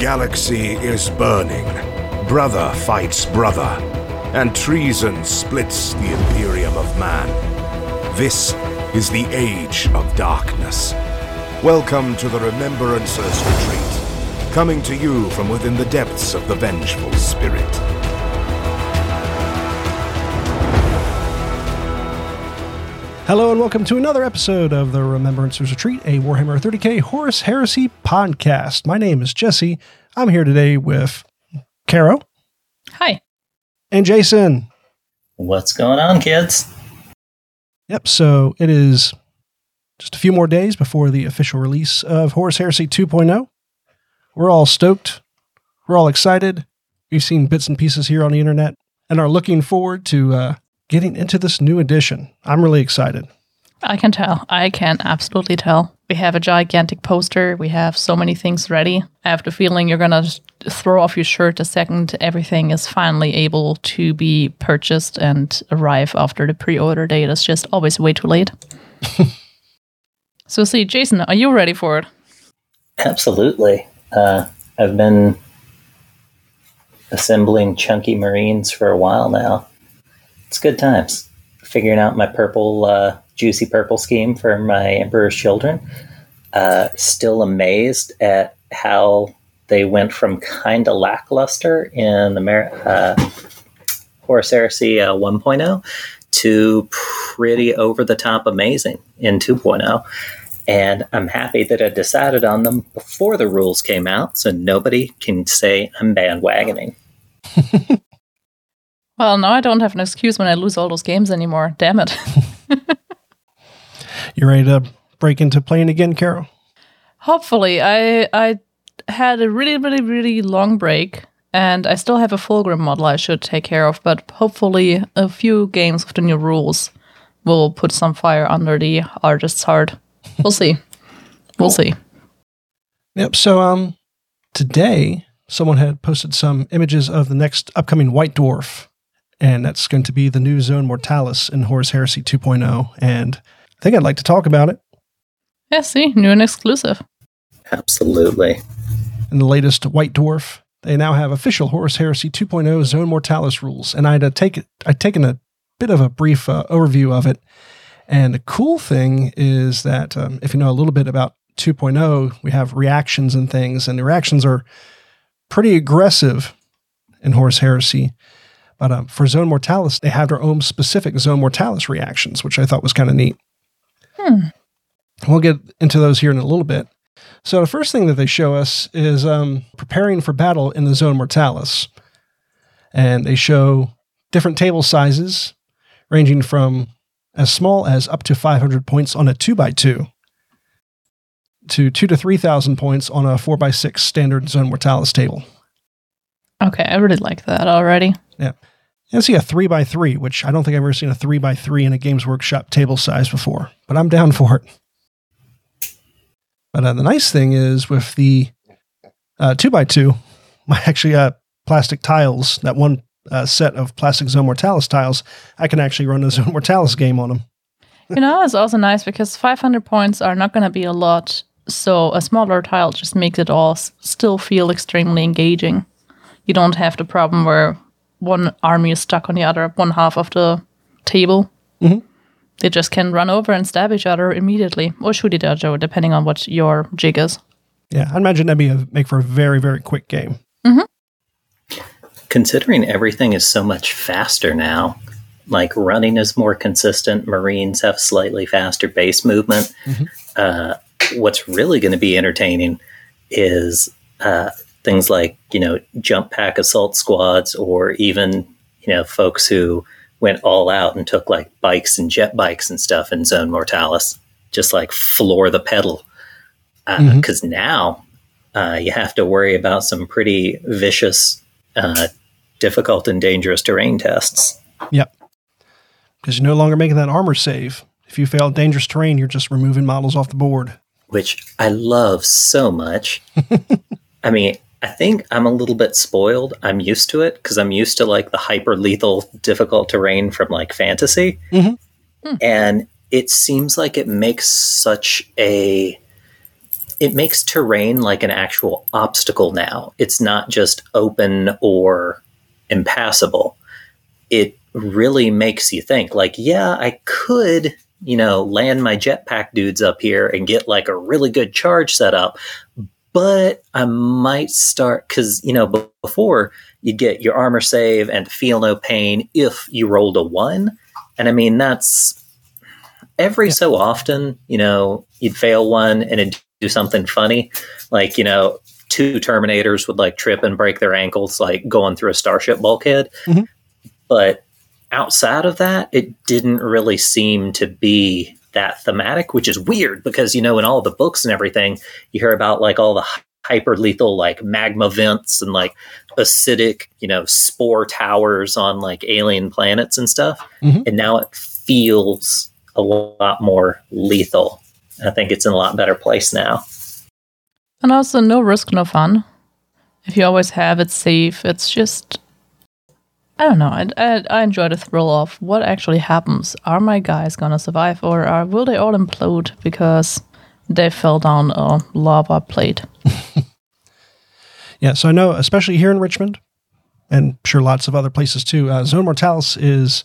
galaxy is burning. Brother fights brother, and treason splits the Imperium of Man. This is the age of darkness. Welcome to the Remembrancers Retreat, coming to you from within the depths of the Vengeful Spirit. Hello and welcome to another episode of the Remembrancers Retreat, a Warhammer 30k Horus Heresy podcast. My name is Jesse. I'm here today with Caro Hi. and Jason. What's going on, kids? Yep, so it is just a few more days before the official release of Horus Heresy 2.0. We're all stoked. We're all excited. We've seen bits and pieces here on the internet and are looking forward to uh, getting into this new edition. I'm really excited. I can tell. I can absolutely tell. We have a gigantic poster. We have so many things ready. I have the feeling you're going to throw off your shirt the second everything is finally able to be purchased and arrive after the pre order date. It's just always way too late. so, see, Jason, are you ready for it? Absolutely. Uh, I've been assembling chunky Marines for a while now. It's good times. Figuring out my purple, uh, juicy purple scheme for my Emperor's Children. Uh, still amazed at how they went from kind of lackluster in the uh, Horus Heresy uh, 1.0 to pretty over the top amazing in 2.0. And I'm happy that I decided on them before the rules came out so nobody can say I'm bandwagoning. Well, now I don't have an excuse when I lose all those games anymore. Damn it. You ready to break into playing again, Carol? Hopefully, I I had a really really really long break, and I still have a Fulgrim model I should take care of. But hopefully, a few games with the new rules will put some fire under the artist's heart. We'll see. We'll see. Yep. So um today someone had posted some images of the next upcoming White Dwarf, and that's going to be the new Zone Mortalis in Horus Heresy 2.0. And I think I'd like to talk about it. Yeah, see, new and exclusive. Absolutely. In the latest White Dwarf, they now have official Horus Heresy 2.0 Zone Mortalis rules, and I'd uh, take I'd taken a bit of a brief uh, overview of it. And the cool thing is that um, if you know a little bit about 2.0, we have reactions and things, and the reactions are pretty aggressive in Horus Heresy. But um, for Zone Mortalis, they have their own specific Zone Mortalis reactions, which I thought was kind of neat. Hmm. We'll get into those here in a little bit. So the first thing that they show us is um, preparing for battle in the Zone Mortalis, and they show different table sizes, ranging from as small as up to 500 points on a two by two, to two to three thousand points on a four by six standard Zone Mortalis table. Okay, I really like that already. And see a three by three, which I don't think I've ever seen a three by three in a Games Workshop table size before, but I'm down for it. But uh, the nice thing is with the uh, two by two, my actually uh, plastic tiles, that one uh, set of plastic Zone Mortalis tiles, I can actually run a Zone Mortalis game on them. You know, it's also nice because 500 points are not going to be a lot. So a smaller tile just makes it all s- still feel extremely engaging. You don't have the problem where one army is stuck on the other one half of the table. Mhm. They just can run over and stab each other immediately, or shoot each other, depending on what your jig is. Yeah, I imagine that'd be a, make for a very, very quick game. Considering everything is so much faster now, like running is more consistent, Marines have slightly faster base movement. Mhm. Uh, what's really going to be entertaining is uh, things like, you know, jump pack assault squads or even, you know, folks who went all out and took like bikes and jet bikes and stuff in Zone Mortalis, just like floor the pedal. Because Mhm. now uh, you have to worry about some pretty vicious uh, difficult and dangerous terrain tests. Yep. Because you're no longer making that armor save. If you fail dangerous terrain, you're just removing models off the board. which I love so much. I mean, I think I'm a little bit spoiled. I'm used to it because I'm used to like the hyper lethal, difficult terrain from like fantasy. Mhm. Hmm. And it seems like it makes such a it makes terrain like an actual obstacle now. It's not just open or impassable. It really makes you think like, yeah, I could, you know, land my jetpack dudes up here and get like a really good charge set up, but I might start because, you know, before you'd get your armor save and feel no pain if you rolled a one. And I mean, that's every yeah. so often, you know, you'd fail one and it'd do something funny. Like, you know, two Terminators would like trip and break their ankles, like going through a Starship bulkhead. Mm-hmm. But outside of that, it didn't really seem to be that thematic, which is weird because, you know, in all the books and everything, you hear about like all the hyper lethal like magma vents and like acidic, you know, spore towers on like alien planets and stuff. Mm-hmm. And now it feels a lot more lethal. I think it's in a lot better place now. And also, no risk, no fun. If you always have it safe, it's just. I don't know. I, I, I enjoy the thrill of what actually happens. Are my guys gonna survive, or are, will they all implode because they fell down a lava plate? yeah, so I know, especially here in Richmond, and sure lots of other places too, uh, Zone Mortalis is,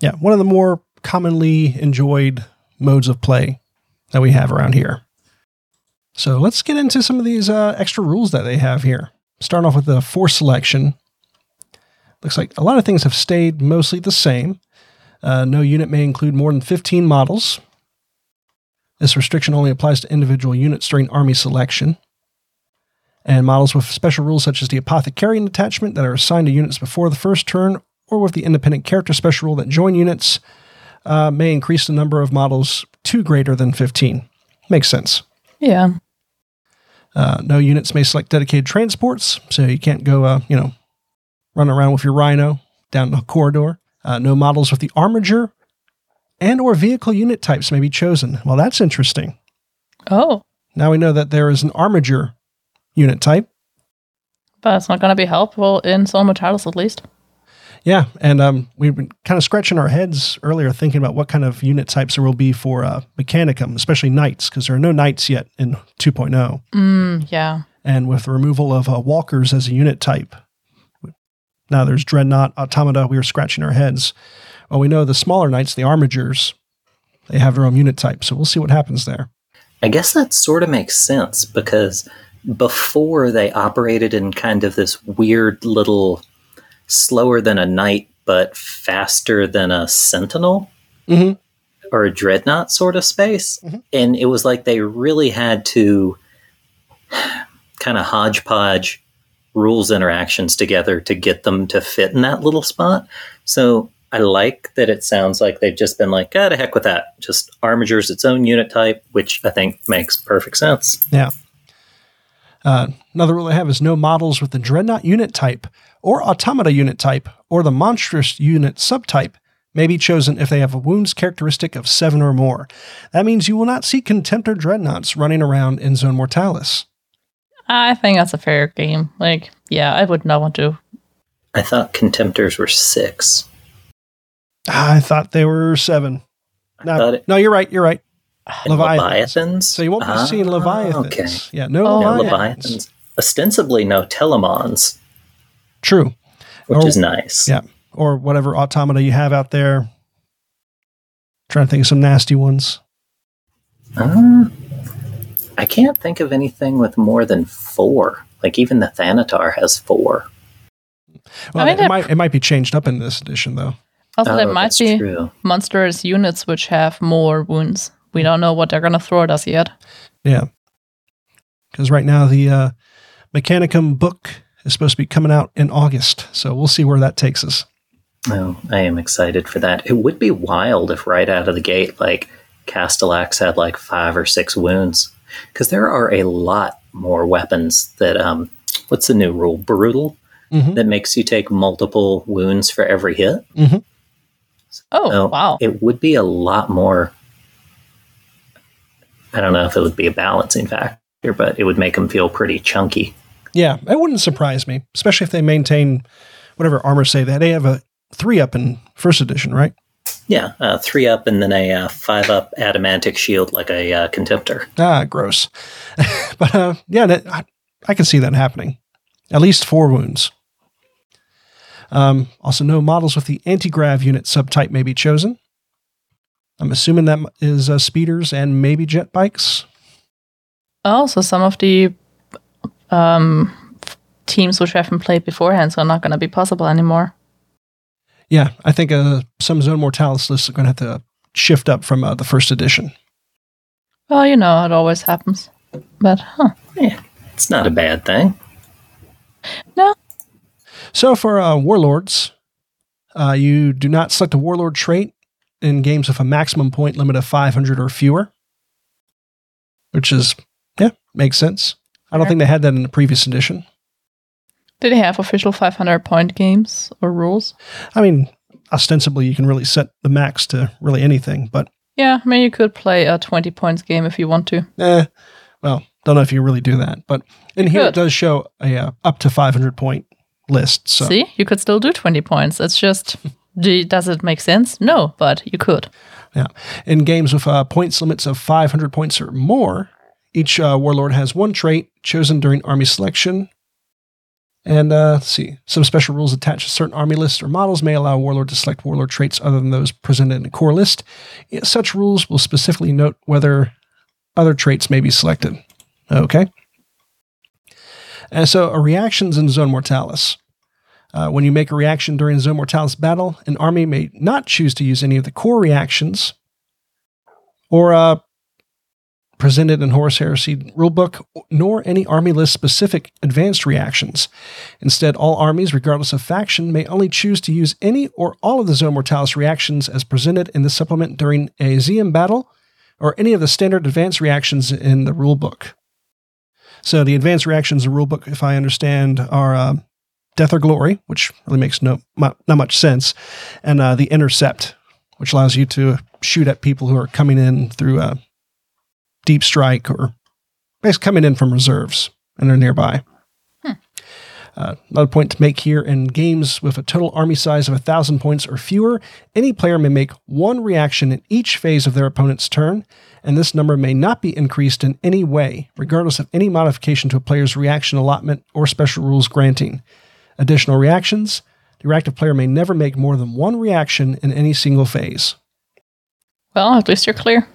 yeah, one of the more commonly enjoyed modes of play that we have around here. So let's get into some of these uh, extra rules that they have here. Starting off with the force selection. Looks like a lot of things have stayed mostly the same. Uh, no unit may include more than 15 models. This restriction only applies to individual units during army selection. And models with special rules such as the Apothecarion attachment that are assigned to units before the first turn, or with the independent character special rule that join units, uh, may increase the number of models to greater than 15. Makes sense. Yeah. Uh, no units may select dedicated transports, so you can't go, uh, you know, run around with your Rhino down the corridor. Uh, no models with the Armiger and or vehicle unit types may be chosen. Well, that's interesting. Oh. Now we know that there is an Armiger unit type. But it's not going to be helpful in Zone Titles at least. Yeah, and um, we've been kind of scratching our heads earlier, thinking about what kind of unit types there will be for uh, Mechanicum, especially knights, because there are no knights yet in 2.0. Mm, yeah. And with the removal of uh, walkers as a unit type, now there's Dreadnought, Automata. We were scratching our heads. Well, we know the smaller knights, the Armigers, they have their own unit type, so we'll see what happens there. I guess that sort of makes sense because before they operated in kind of this weird little slower than a knight, but faster than a sentinel mm-hmm. or a dreadnought sort of space. Mm-hmm. And it was like they really had to kind of hodgepodge rules interactions together to get them to fit in that little spot. So I like that it sounds like they've just been like, ah, to heck with that. Just Armiger's its own unit type, which I think makes perfect sense. Yeah. Uh, another rule I have is no models with the Dreadnought unit type or Automata unit type or the Monstrous unit subtype may be chosen if they have a wounds characteristic of 7 or more. That means you will not see Contemptor Dreadnoughts running around in Zone Mortalis. I think that's a fair game. Like, yeah, I would not want to. I thought Contemptors were 6. I thought they were 7. No, it, no, you're right. You're right. Leviathans. Leviathans. So you won't be ah, seeing Leviathans. Okay. Yeah, no oh, Leviathans. Leviathans. Ostensibly no Telemons. True. Which or, is nice. Yeah. Or whatever automata you have out there. Trying to think of some nasty ones. Uh, I can't think of anything with more than four. Like even the Thanatar has four. Well, I mean, it, might, it might be changed up in this edition, though. Also, oh, there might be true. monsters units which have more wounds. We don't know what they're going to throw at us yet. Yeah. Because right now, the uh, Mechanicum book is supposed to be coming out in August. So we'll see where that takes us. Oh, I am excited for that. It would be wild if right out of the gate, like Castellax had like five or six wounds. Because there are a lot more weapons that, um, what's the new rule? Brutal? Mm-hmm. That makes you take multiple wounds for every hit. Mm-hmm. Oh, so wow. It would be a lot more. I don't know if it would be a balancing factor, but it would make them feel pretty chunky. Yeah, it wouldn't surprise me, especially if they maintain whatever armor say that they have a three up in first edition, right? Yeah, uh, three up and then a uh, five up atomantic shield like a uh, contemptor. Ah, gross. but uh, yeah, that, I, I can see that happening. At least four wounds. Um, also, no models with the anti grav unit subtype may be chosen. I'm assuming that is uh, speeders and maybe jet bikes. Also, some of the um, teams which haven't played beforehand are not going to be possible anymore. Yeah, I think uh, some Zone Mortalis lists are going to have to shift up from uh, the first edition. Well, you know, it always happens. But, huh. Yeah, it's not a bad thing. No. So for uh, Warlords, uh, you do not select a Warlord trait in games with a maximum point limit of 500 or fewer, which is, yeah, makes sense. I don't Okay. think they had that in the previous edition. Did they have official 500 point games or rules? I mean, ostensibly, you can really set the max to really anything, but Yeah, I mean, you could play a 20 points game if you want to. eh, well, don't know if you really do that. But in here, it does show a uh, up to 500 point list. So See, you could still do 20 points. It's just, do, does it make sense? No, but you could. Yeah. In games with uh, points limits of 500 points or more, each uh, warlord has one trait chosen during army selection. And uh, let's see, some special rules attached to certain army lists or models may allow warlord to select warlord traits other than those presented in a core list. Such rules will specifically note whether other traits may be selected. Okay. And so, uh, reactions in Zone Mortalis. Uh, when you make a reaction during a Zone Mortalis battle, an army may not choose to use any of the core reactions or uh, presented in Horus Heresy rulebook, nor any army list specific advanced reactions. Instead, all armies, regardless of faction, may only choose to use any or all of the Zone Mortalis reactions as presented in the supplement during a ZM battle, or any of the standard advanced reactions in the rulebook. So the advanced reactions in the rulebook, if I understand, are uh, Death or Glory, which really makes no not much sense, and uh, the Intercept, which allows you to shoot at people who are coming in through a deep strike or basically coming in from reserves and they're nearby. Uh, another point to make here in games with a total army size of 1,000 points or fewer, any player may make one reaction in each phase of their opponent's turn, and this number may not be increased in any way, regardless of any modification to a player's reaction allotment or special rules granting. Additional reactions the reactive player may never make more than one reaction in any single phase, Well, at least you're clear.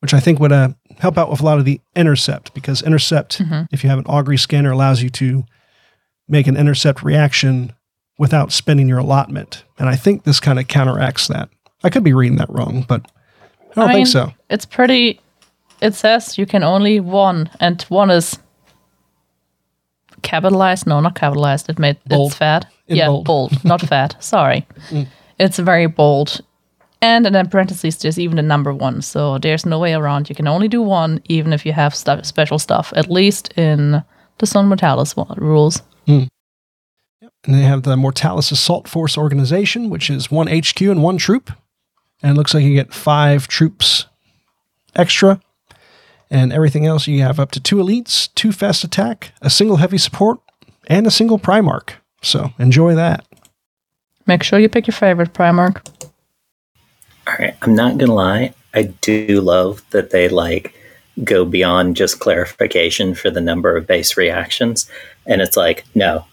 Which I think would uh, help out with a lot of the intercept, because intercept, Mhm. if you have an augury scanner, allows you to make an intercept reaction without spending your allotment. And I think this kind of counteracts that. I could be reading that wrong, but I don't I think mean, so. It's pretty. It says you can only one, and one is capitalized. No, not capitalized. It made Bold. it's fat. In yeah, bold. Mm. bold, not fat. Sorry. It's very bold. And in parentheses, there's even a number one. So there's no way around. You can only do one, even if you have stuff, special stuff. At least in the Zone Mortalis rules. Hmm. And they have the Mortalis Assault Force organization, which is one HQ and one troop. And it looks like you get five troops extra. And everything else, you have up to two elites, two fast attack, a single heavy support, and a single Primarch. So enjoy that. Make sure you pick your favorite Primarch. All right, I'm not gonna lie. I do love that they like go beyond just clarification for the number of base reactions, and it's like, no,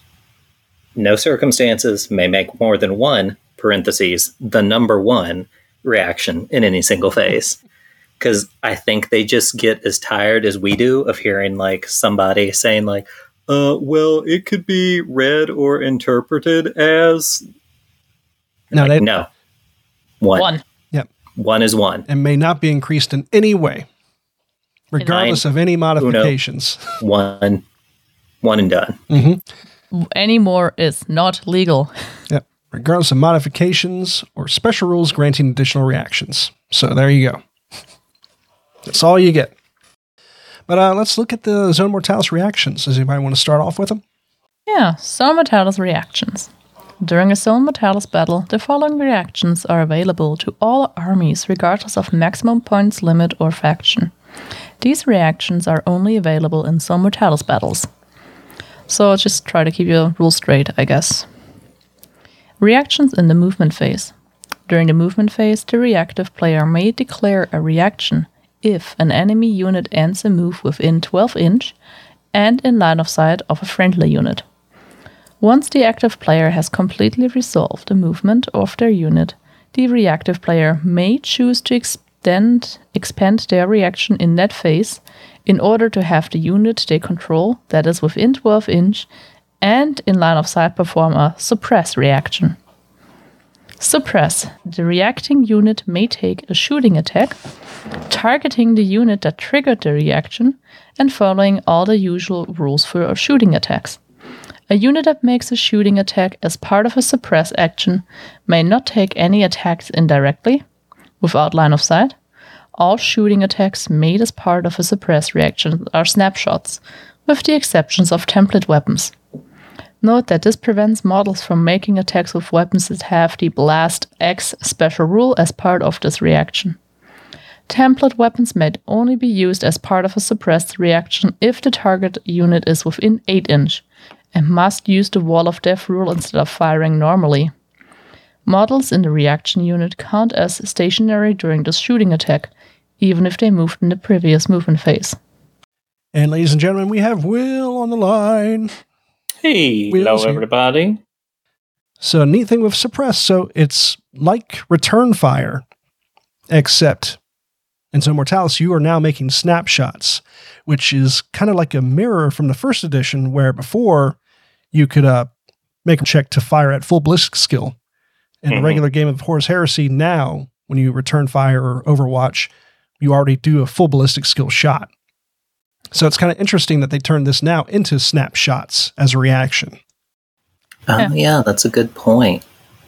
no circumstances may make more than one parentheses the number one reaction in any single phase. Because I think they just get as tired as we do of hearing like somebody saying like, uh, well, it could be read or interpreted as No, like, they, no one. One. One is one. and may not be increased in any way, regardless of any modifications. one one and done Any more is not legal. Yep. Regardless of modifications or special rules granting additional reactions. So there you go. That's all you get. But uh, let's look at the Zone Mortalis reactions. Does anybody want to start off with them? Yeah, Zone Mortalis reactions. During a Zone Mortalis battle, the following reactions are available to all armies regardless of maximum points limit or faction. These reactions are only available in Zone Mortalis battles. So just try to keep your rules straight, I guess. Reactions in the movement phase. During the movement phase, the reactive player may declare a reaction if an enemy unit ends a move within 12 inch and in line of sight of a friendly unit. Once the active player has completely resolved the movement of their unit, the reactive player may choose to extend expand their reaction in that phase in order to have the unit they control that is within 12 inch and in line of sight perform a suppress reaction. Suppress. The reacting unit may take a shooting attack, targeting the unit that triggered the reaction and following all the usual rules for shooting attacks. A unit that makes a shooting attack as part of a suppress action may not take any attacks indirectly, without line of sight. All shooting attacks made as part of a suppress reaction are snapshots, with the exceptions of template weapons. Note that this prevents models from making attacks with weapons that have the Blast X special rule as part of this reaction. Template weapons may only be used as part of a suppressed reaction if the target unit is within 8 inch and must use the wall of death rule instead of firing normally. Models in the reaction unit count as stationary during the shooting attack, even if they moved in the previous movement phase. And ladies and gentlemen, we have Will on the line. Hey, Wheels hello here. everybody. So neat thing with suppress. So it's like return fire, except and Zone Mortalis, you are now making snapshots, which is kind of like a mirror from the first edition, where before you could uh, make a check to fire at full ballistic skill. In a Mhm. regular game of Horus Heresy, now when you return fire or Overwatch, you already do a full ballistic skill shot. So it's kind of interesting that they turned this now into snapshots as a reaction. Oh, Yeah. yeah, that's a good point.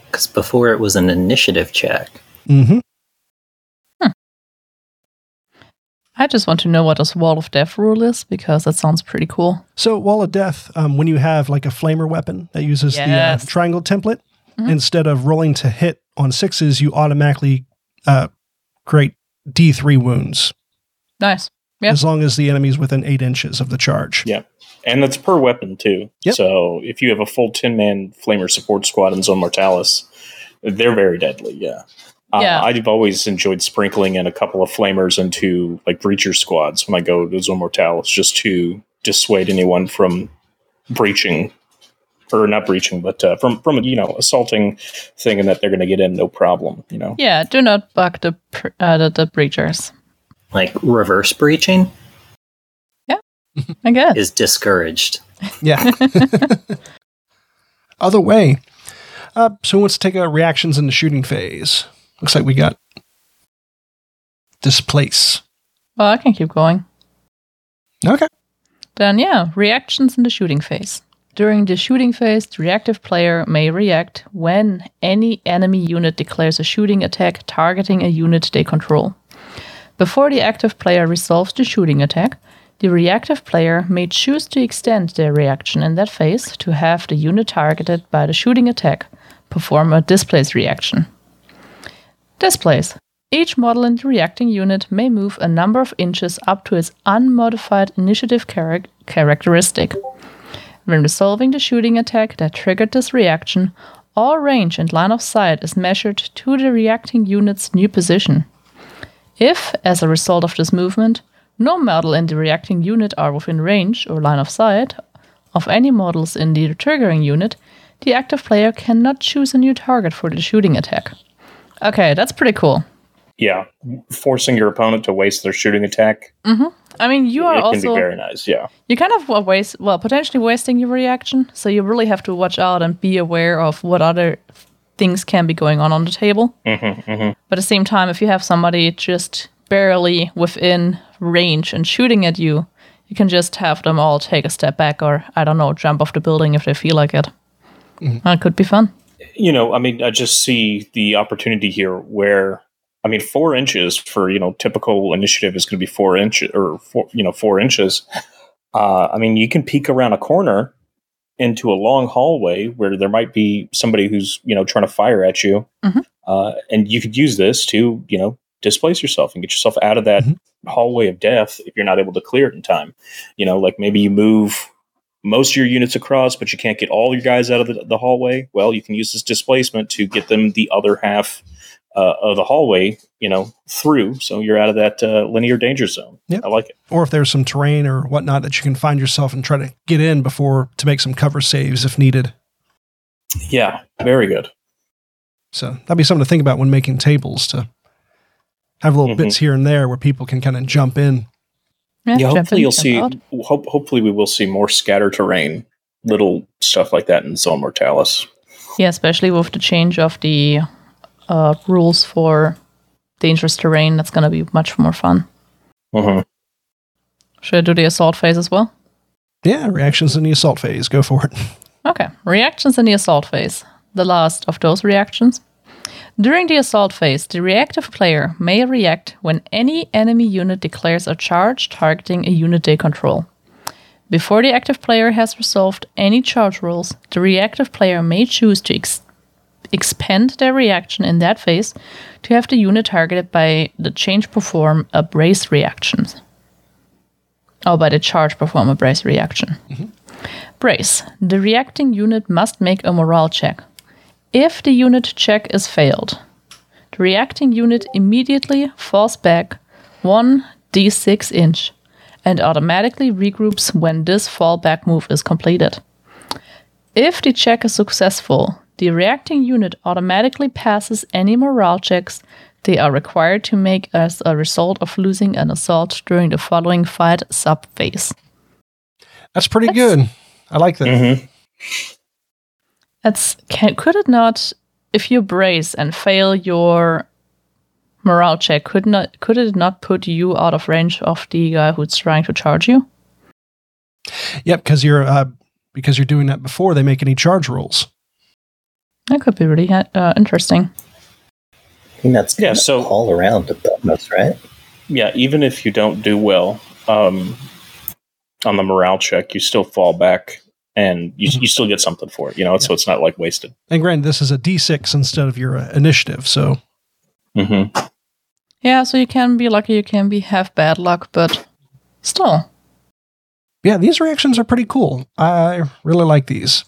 Because before it was an initiative check. Mm-hmm. I just want to know what this wall of death rule is because that sounds pretty cool. So, Wall of Death, um, when you have like a flamer weapon that uses Yes. the uh, triangle template, Mhm. instead of rolling to hit on sixes, you automatically uh, create D3 wounds Nice. Yep. as long as the enemy's within eight inches of the charge. Yeah. And that's per weapon too. Yep. So if you have a full ten man flamer support squad in Zone Mortalis, they're very deadly. Yeah. Uh, Yeah. I've always enjoyed sprinkling in a couple of flamers into like breacher squads when I go to Zone Mortalis, just to dissuade anyone from breaching, or not breaching, but uh, from from you know assaulting, thinking that they're going to get in no problem. You know. Yeah, do not bug the pr- uh, the, the breachers. Like reverse breaching Yeah, I guess. is discouraged. Yeah. Other way. Uh, so, who wants to take uh, reactions in the shooting phase? Looks like we got displace. Well, I can keep going. Okay. Then, yeah, reactions in the shooting phase. During the shooting phase, the reactive player may react when any enemy unit declares a shooting attack targeting a unit they control. Before the active player resolves the shooting attack, the reactive player may choose to extend their reaction in that phase to have the unit targeted by the shooting attack perform a displace reaction. Displace. Each model in the reacting unit may move a number of inches up to its unmodified initiative charac- characteristic. When resolving the shooting attack that triggered this reaction, all range and line of sight is measured to the reacting unit's new position. If, as a result of this movement, no model in the reacting unit are within range or line of sight of any models in the triggering unit, the active player cannot choose a new target for the shooting attack. Okay, that's pretty cool. Yeah, forcing your opponent to waste their shooting attack I mean, you are it can also be very nice. Yeah. you kind of wa- waste well potentially wasting your reaction so you really have to watch out and be aware of what other things can be going on on the table hmm hmm but at the same time if you have somebody just barely within range and shooting at you you can just have them all take a step back or i don't know jump off the building if they feel like it that could be fun you know, I mean, I just see the opportunity here where, I mean, four inches for you know typical initiative is going to be four inches or four, you know four inches. Uh, I mean, you can peek around a corner into a long hallway where there might be somebody who's you know trying to fire at you, Mhm. uh, and you could use this to you know displace yourself and get yourself out of that Mhm. hallway of death if you're not able to clear it in time. You know, like maybe you move most of your units across, but you can't get all your guys out of the, the hallway. Well, you can use this displacement to get them the other half uh, of the hallway, you know, through. So you're out of that uh, linear danger zone. Yep. I like it. Or if there's some terrain or whatnot that you can find yourself and try to get in before to make some cover saves if needed. Yeah, very good. So that'd be something to think about when making tables to have little Mhm. bits here and there where people can kind of jump in. Yeah, jump hopefully in, you'll see. out. Hope, hopefully we will see more scatter terrain, little stuff like that in Zone Mortalis. Yeah, especially with the change of the uh, rules for dangerous terrain. That's going to be much more fun. hmm Should I do the assault phase as well? Yeah, reactions in the assault phase. Go for it. Okay, reactions in the assault phase. The last of those reactions. During the assault phase, the reactive player may react when any enemy unit declares a charge targeting a unit they control. Before the active player has resolved any charge rules, the reactive player may choose to ex- expend their reaction in that phase to have the unit targeted by the change perform a brace reaction. or by the charge perform a brace reaction. Mm-hmm. Brace. The reacting unit must make a morale check. If the unit check is failed, the reacting unit immediately falls back 1d6 inch and automatically regroups when this fallback move is completed. If the check is successful, the reacting unit automatically passes any morale checks they are required to make as a result of losing an assault during the following fight sub phase. That's pretty That's- good. I like that. hmm That's can, could it not if you brace and fail your morale check could not could it not put you out of range of the guy who's trying to charge you? Yep, because you're uh, because you're doing that before they make any charge rules. That could be really uh, interesting. I think that's Yeah, so- all around a bonus, right? Yeah, even if you don't do well um, on the morale check, you still fall back and you, you still get something for it. You know, so it's not like wasted. And granted, this is a D6 instead of your uh, initiative, so hmm Yeah, so you can be lucky, you can be have bad luck, but still, yeah, these reactions are pretty cool. I really like these.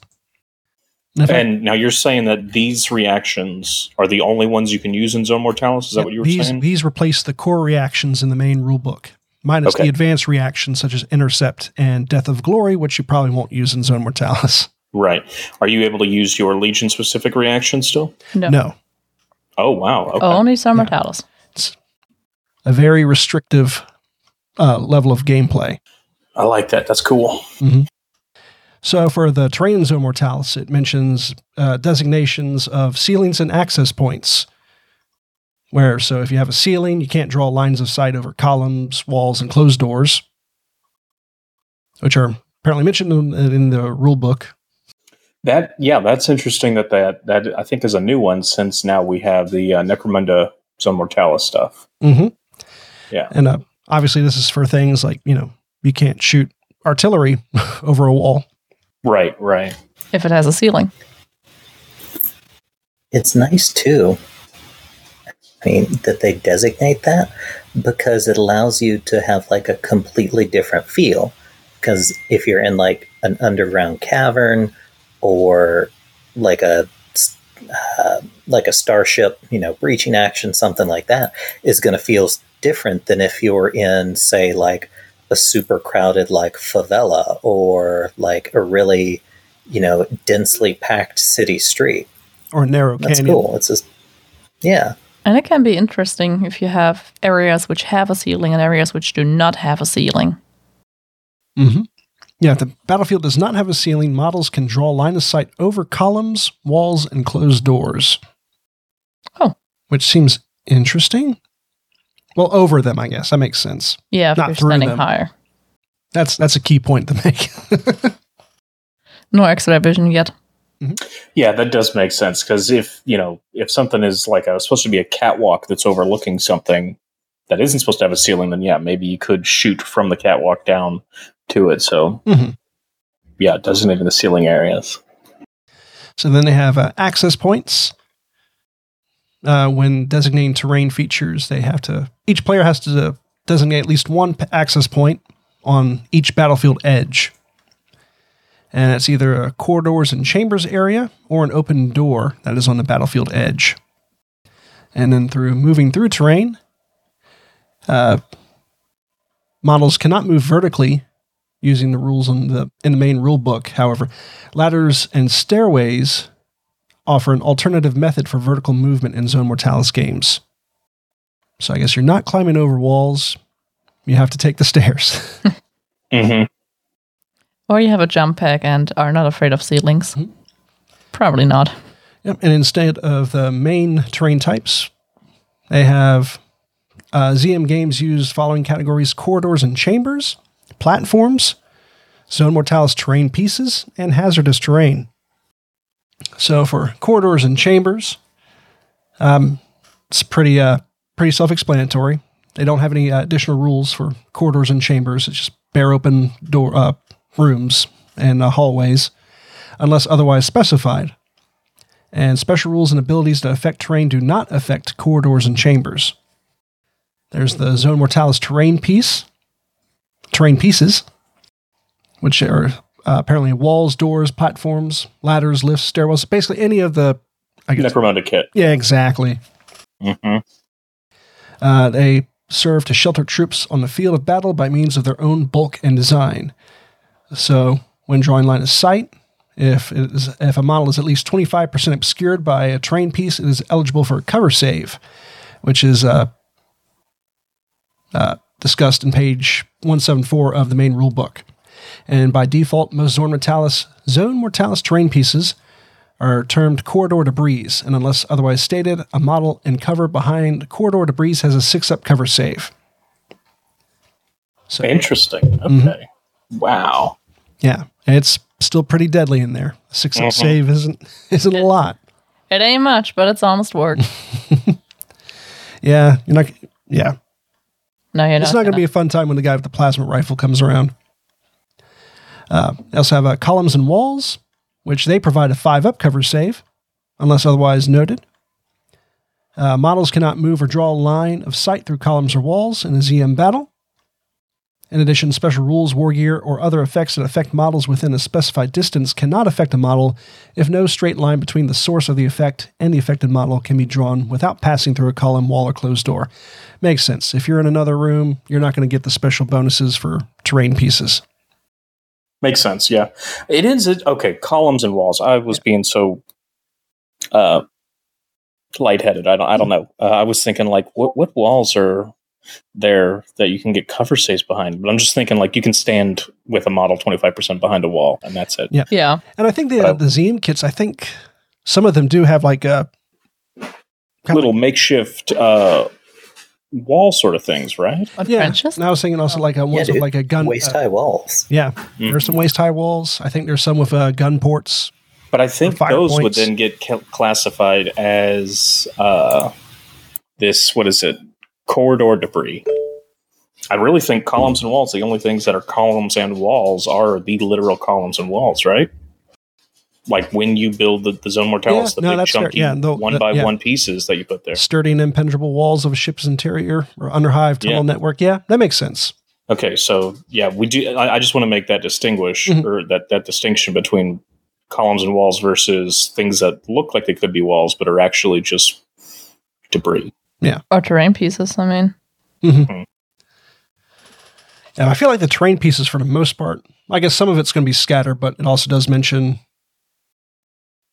And if I- now you're saying that these reactions are the only ones you can use in Zone Mortalis? Is that Yep, what you were these, saying? These replace the core reactions in the main rule book, minus Okay. the advanced reactions such as Intercept and Death of Glory, which you probably won't use in Zone Mortalis. right. Are you able to use your Legion specific reaction still? no. No, Oh, wow. Okay. Only Summer Yeah. It's a very restrictive uh, level of gameplay. I like that. That's cool. So for the terrain Zone Mortalis, it mentions uh, designations of ceilings and access points. Where, so if you have a ceiling, you can't draw lines of sight over columns, walls, and closed doors, which are apparently mentioned in, in the rule book. That yeah, that's interesting. That that that I think is a new one since now we have the uh, Necromunda Zone Mortalis stuff. Mm-hmm. Yeah. And uh, obviously, this is for things like, you know, you can't shoot artillery over a wall. Right, right. If it has a ceiling. It's nice too. I mean, that they designate that because it allows you to have like a completely different feel. Because if you're in like an underground cavern or like a uh, like a starship, you know, breaching action, something like that, is going to feel different than if you're in, say, like a super crowded like favela or like a really, you know, densely packed city street. Or narrow That's canyon. cool. It's just, yeah. And it can be interesting if you have areas which have a ceiling and areas which do not have a ceiling. Mm-hmm. Yeah, if the battlefield does not have a ceiling, models can draw line of sight over columns, walls, and closed doors. Oh. Which seems interesting. Well, over them, I guess. That makes sense. Yeah, if Not you're through standing them. higher. That's that's a key point to make. No extra vision yet. Yeah, that does make sense because if you know if something is like a, supposed to be a catwalk that's overlooking something that isn't supposed to have a ceiling, then yeah, maybe you could shoot from the catwalk down to it. So Mhm. yeah, even the ceiling areas. So then they have uh, access points. Uh, when designating terrain features, they have to each player has to designate at least one p- access point on each battlefield edge. And it's either a corridors and chambers area or an open door that is on the battlefield edge. And then through moving through terrain, uh, models cannot move vertically using the rules in the in the main rule book. However, ladders and stairways offer an alternative method for vertical movement in Zone Mortalis games. So I guess you're not climbing over walls. You have to take the stairs. hmm Or you have a jump pack and are not afraid of ceilings. Mhm. Probably not. Yep. And instead of the main terrain types, they have uh, ZM games use following categories corridors and chambers, platforms, zone mortalis terrain pieces, and hazardous terrain. So for corridors and chambers, um, it's pretty uh, pretty self-explanatory. They don't have any uh, additional rules for corridors and chambers. It's just bare open door uh, rooms and uh, hallways, unless otherwise specified and special rules and abilities that affect terrain do not affect corridors and chambers. There's the Zone Mortalis terrain piece, terrain pieces, which are uh, apparently walls, doors, platforms, ladders, lifts, stairwells, basically any of the. I guess, Necromunda kit. yeah, exactly. hmm Uh, they serve to shelter troops on the field of battle by means of their own bulk and design. So, when drawing line of sight, if it is, if a model is at least 25% obscured by a terrain piece, it is eligible for a cover save, which is uh, uh, discussed in page 174 of the main rule book. And by default, most Zone Mortalis, Zone Mortalis terrain pieces are termed corridor debris, and unless otherwise stated, a model in cover behind corridor debris has a six up cover save. So, Interesting. Okay. Wow. yeah, it's still pretty deadly in there. A six up Mhm. save isn't isn't a lot. It ain't much, but it's honest work. Yeah, you're not. Yeah, No, you're not. it's not. not going to be a fun time when the guy with the plasma rifle comes around. Uh, they also have uh, columns and walls, which they provide a five up cover save, unless otherwise noted. Uh, models cannot move or draw a line of sight through columns or walls in a ZM battle. In addition, special rules, war gear, or other effects that affect models within a specified distance cannot affect a model if no straight line between the source of the effect and the affected model can be drawn without passing through a column, wall, or closed door. Makes sense. If you're in another room, you're not going to get the special bonuses for terrain pieces. Makes sense. Yeah. It is. it- Okay. Columns and walls. I was being so uh, lightheaded. I don't, I don't know. Uh, I was thinking, like, what, what walls are there that you can get cover saves behind? But I'm just thinking, like, you can stand with a model 25% behind a wall, and that's it. Yeah. Yeah. And I think the, Wow. the ZM kits, I think some of them do have like a kind of Little makeshift uh, wall sort of things, right? What yeah. trenches? And I was thinking also like a ones with dude. like a gun. Waist uh, high walls. yeah, Mm-hmm. there's some waist high walls. I think there's some with uh, gun ports. But I think fire those would then get ca- classified as uh, this. What is it? Corridor debris. I really think columns and walls. The only things that are columns and walls are the literal columns and walls, right? Like when you build the, the zone mortalis, Yeah, the no, big chunky Yeah, the- one the- by yeah. one pieces that you put there. Sturdy and impenetrable walls of a ship's interior or underhive tunnel network. Yeah, that makes sense. Okay, so yeah, we do. I, I just want to make that distinguish Mhm. or that that distinction between columns and walls versus things that look like they could be walls but are actually just debris. Or terrain pieces, I mean. And I feel like the terrain pieces, for the most part, I guess some of it's going to be scattered, but it also does mention.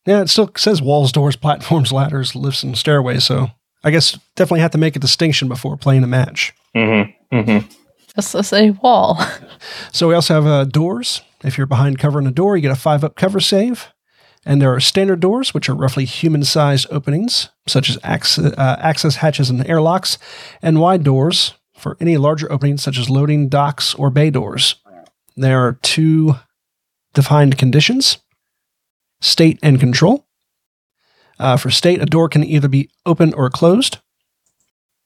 Yeah, it still says walls, doors, platforms, ladders, lifts, and stairways. So I guess definitely have to make a distinction before playing a match. Mm-hmm. Mm-hmm. This is a wall. So we also have uh, doors. If you're behind cover in a door, you get a five up cover save. And there are standard doors, which are roughly human sized openings, such as access, uh, access hatches and airlocks, and wide doors for any larger openings, such as loading docks or bay doors. There are two defined conditions state and control. Uh, for state, a door can either be open or closed.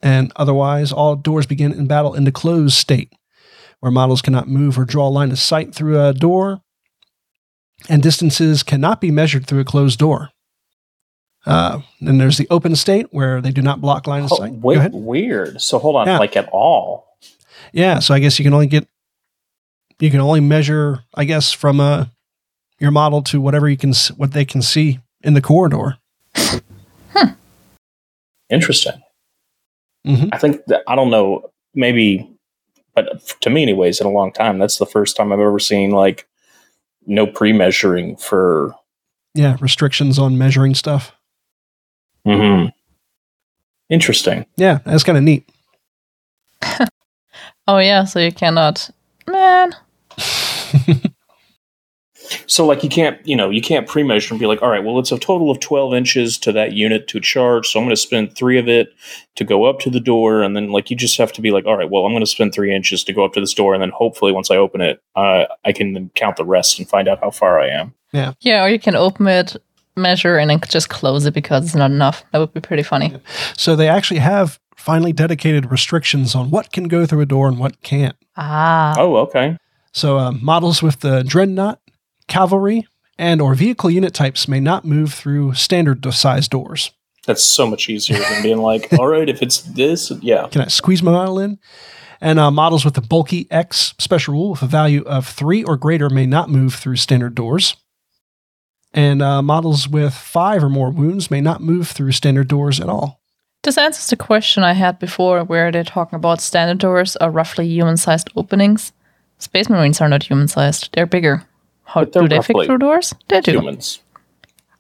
And otherwise, all doors begin in battle in the closed state where models cannot move or draw a line of sight through a door, and distances cannot be measured through a closed door. Uh, then there's the open state where they do not block line of Oh, sight. Wait, ahead. weird. So hold on, Yeah. like at all? Yeah, so I guess you can only get you can only measure, I guess, from a your model to whatever you can what they can see in the corridor. Interesting. Mhm. I think that, I don't know, maybe, but to me, anyways, in a long time, that's the first time I've ever seen like no pre measuring for. Yeah, restrictions on measuring stuff. hmm Interesting. Yeah, that's kind of neat. Oh yeah, so you cannot. Man, So, like, you can't, you know, you can't pre measure and be like, all right, well, it's a total of 12 inches to that unit to charge. So I'm going to spend three of it to go up to the door. And then, like, you just have to be like, all right, well, I'm going to spend three inches to go up to this door. And then hopefully, once I open it, uh, I can then count the rest and find out how far I am. Yeah. Yeah, or you can open it, measure, and then just close it because it's not enough. That would be pretty funny. So they actually have finally dedicated restrictions on what can go through a door and what can't. Ah, Oh, okay. So uh, models with the dreadnought, cavalry, and or vehicle unit types may not move through standard do- size doors. That's so much easier than being like, all right, if it's this, yeah. Can I squeeze my model in? And uh, models with the bulky X special rule with a value of three or greater may not move through standard doors. And uh, models with five or more wounds may not move through standard doors at all. this answers the question I had before, where they're talking about standard doors are roughly human-sized openings. Space Marines are not human-sized; they're bigger. How But do they fit roughly through doors? They do. Humans.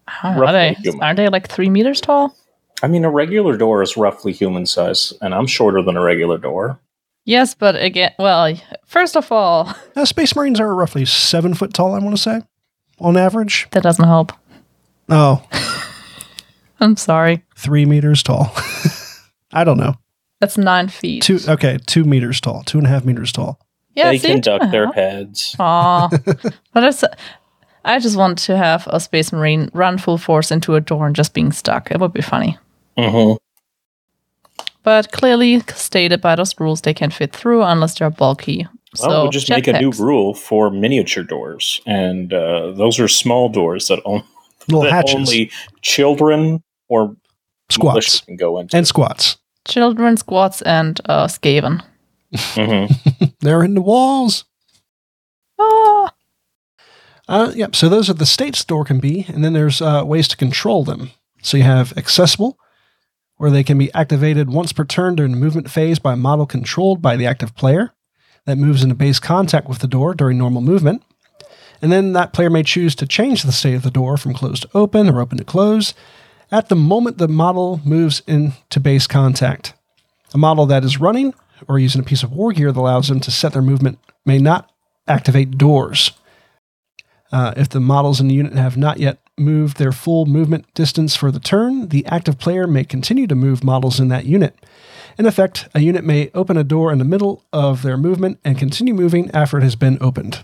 How are roughly they? human. Are they like three meters tall? I mean, a regular door is roughly human size, and I'm shorter than a regular door. Yes, but again, well, first of all, Uh, Space Marines are roughly seven foot tall, I want to say, on average. that doesn't help. Oh, I'm sorry. three meters tall. I don't know. That's nine feet. Two, okay, two meters tall, two and a half meters tall. Yeah, they see, can two duck their half. heads. Aw. but it's, I just want to have a space marine run full force into a door and just being stuck. It would be funny. hmm But clearly stated by those rules, they can't fit through unless they're bulky. Well, so we'll just make a new rule for miniature doors, and uh, those are small doors that, on- Little that only children or squats, can go into. and squats. Children, squats, and uh, Skaven. Mhm. They're in the walls. Ah, Uh, yep. So those are the states the door can be, and then there's uh, ways to control them. So you have accessible, where they can be activated once per turn during the movement phase by a model controlled by the active player that moves into base contact with the door during normal movement. And then that player may choose to change the state of the door from closed to open or open to close at the moment the model moves into base contact. A model that is running or using a piece of war gear that allows them to set their movement may not activate doors. Uh, if the models in the unit have not yet moved their full movement distance for the turn, the active player may continue to move models in that unit. In effect, a unit may open a door in the middle of their movement and continue moving after it has been opened.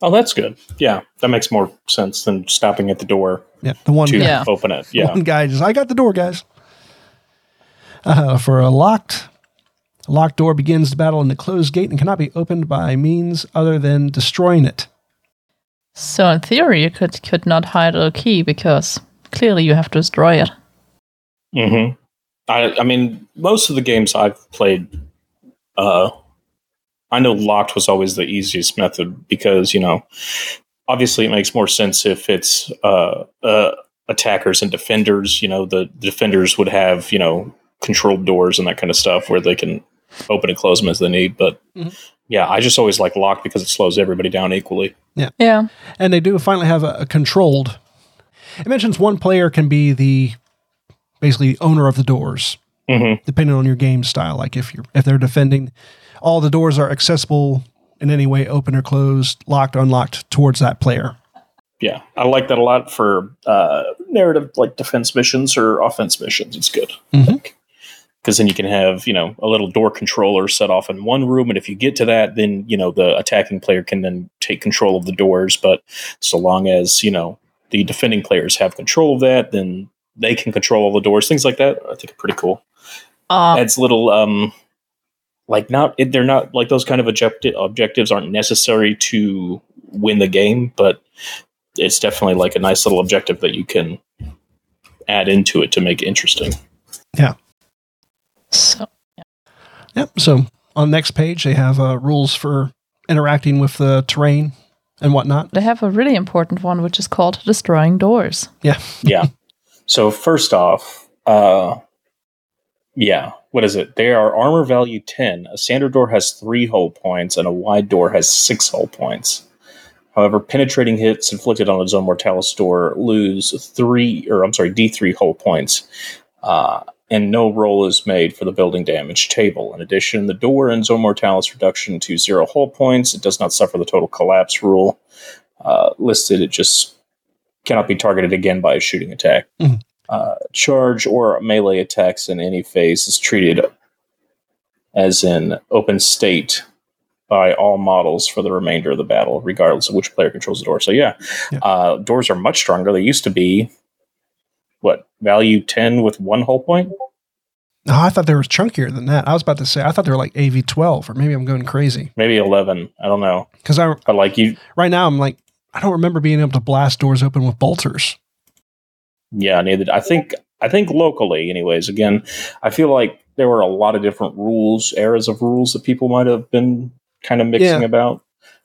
Oh, that's good. Yeah, that makes more sense than stopping at the door Yeah, the one to Yeah. open it. Yeah. one guy just, I got the door, guys. Uh, for a locked, a locked door begins the battle in the closed gate and cannot be opened by means other than destroying it. so in theory, you could could not hide a key because clearly you have to destroy it. hmm I, I mean, most of the games I've played, uh, I know locked was always the easiest method because you know, obviously it makes more sense if it's uh, uh, attackers and defenders. You know, the defenders would have you know controlled doors and that kind of stuff where they can open and close them as they need. But Mhm. yeah, I just always like locked because it slows everybody down equally. Yeah. Yeah. And they do finally have a, a controlled. It mentions one player can be the basically the owner of the doors, hmm depending on your game style. Like if you're if they're defending, all the doors are accessible in any way, open or closed, locked, unlocked towards that player. Yeah, I like that a lot for uh, narrative like defense missions or offense missions. It's good Mhm. Because then you can have you know a little door controller set off in one room, and if you get to that, then you know the attacking player can then take control of the doors. But so long as you know the defending players have control of that, then they can control all the doors. Things like that, I think are pretty cool. Uh, Adds little um like not they're not like those kind of objecti- objectives aren't necessary to win the game, but it's definitely like a nice little objective that you can add into it to make it interesting. So yeah. Yep. So on the next page, they have uh, rules for interacting with the terrain and whatnot. They have a really important one, which is called destroying doors. Yeah. yeah. So first off, uh, yeah, what is it? They are armor value ten. A standard door has three hull points, and a wide door has six hull points. However, penetrating hits inflicted on a zone mortalis door lose three, or I'm sorry, D3 hull points, uh, and no roll is made for the building damage table. In addition, the door and zone mortalis reduction to zero hull points. It does not suffer the total collapse rule uh, listed. It just cannot be targeted again by a shooting attack. Mhm. Uh, charge or melee attacks in any phase is treated as in open state by all models for the remainder of the battle, regardless of which player controls the door. So yeah, Yeah. Uh, doors are much stronger. They used to be what value ten with one hull point. Oh, I thought they were chunkier than that. I was about to say I thought they were like AV twelve, or maybe I'm going crazy maybe 11 i don't know because I but like you right now I'm like I don't remember being able to blast doors open with bolters. yeah neither i think i think locally anyways again i feel like there were a lot of different rules eras of rules that people might have been kind of mixing Yeah. about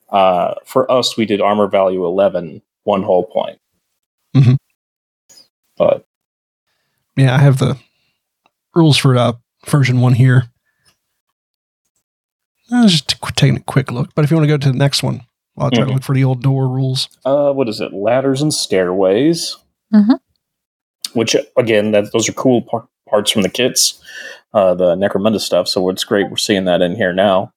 uh, for us we did armor value 11 one hull point Mhm. But Yeah, I have the rules for uh, version one here. I was just taking a quick look, but if you want to go to the next one, I'll try to Mhm. look for the old door rules. uh, what is it ladders and stairways Mhm. which again that those are cool par- parts from the kits uh, the necromunda stuff so it's great we're seeing that in here now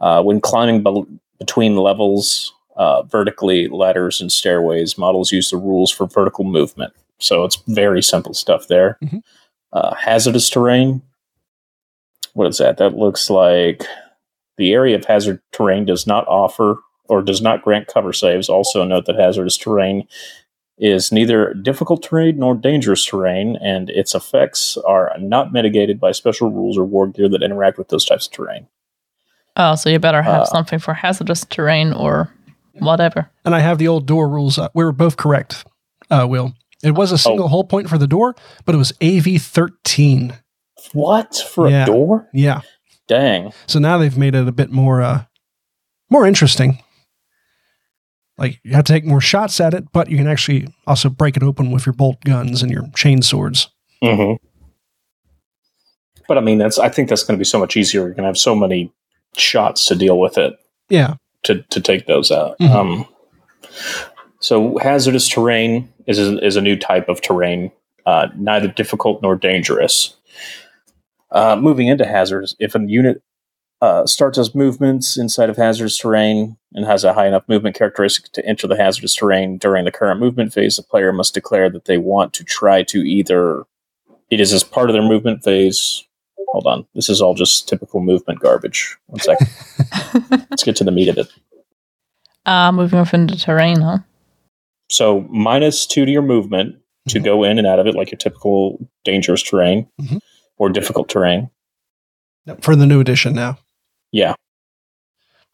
uh, when climbing bel between levels uh, vertically ladders and stairways models use the rules for vertical movement so it's very simple stuff there Mhm. uh, hazardous terrain what is that that looks like the area of hazard terrain does not offer or does not grant cover saves also note that hazardous terrain is neither difficult terrain nor dangerous terrain, and its effects are not mitigated by special rules or war gear that interact with those types of terrain. Oh, so you better have Uh, something for hazardous terrain or whatever. And I have the old door rules. Uh, we were both correct, uh, Will. It was a single hull point for the door, but it was AV 13. What for Yeah. a door? Yeah. Dang. So now they've made it a bit more uh more interesting. Like you have to take more shots at it, but you can actually also break it open with your bolt guns and your chain swords. hmm But I mean, that's. I think that's going to be so much easier. You're going to have so many shots to deal with it Yeah. to to take those out. Mhm. Um, so hazardous terrain is a, is a new type of terrain, uh, neither difficult nor dangerous. Uh, moving into hazards, if a unit uh, starts as movements inside of hazardous terrain and has a high enough movement characteristic to enter the hazardous terrain during the current movement phase, the player must declare that they want to try to either it is as part of their movement phase. Hold on, this is all just typical movement garbage. One second, let's get to the meat of it. Uh, moving within into terrain, huh? So minus two to your movement to Mhm. go in and out of it, like your typical dangerous terrain Mhm. or difficult terrain. For the new edition now. Yeah,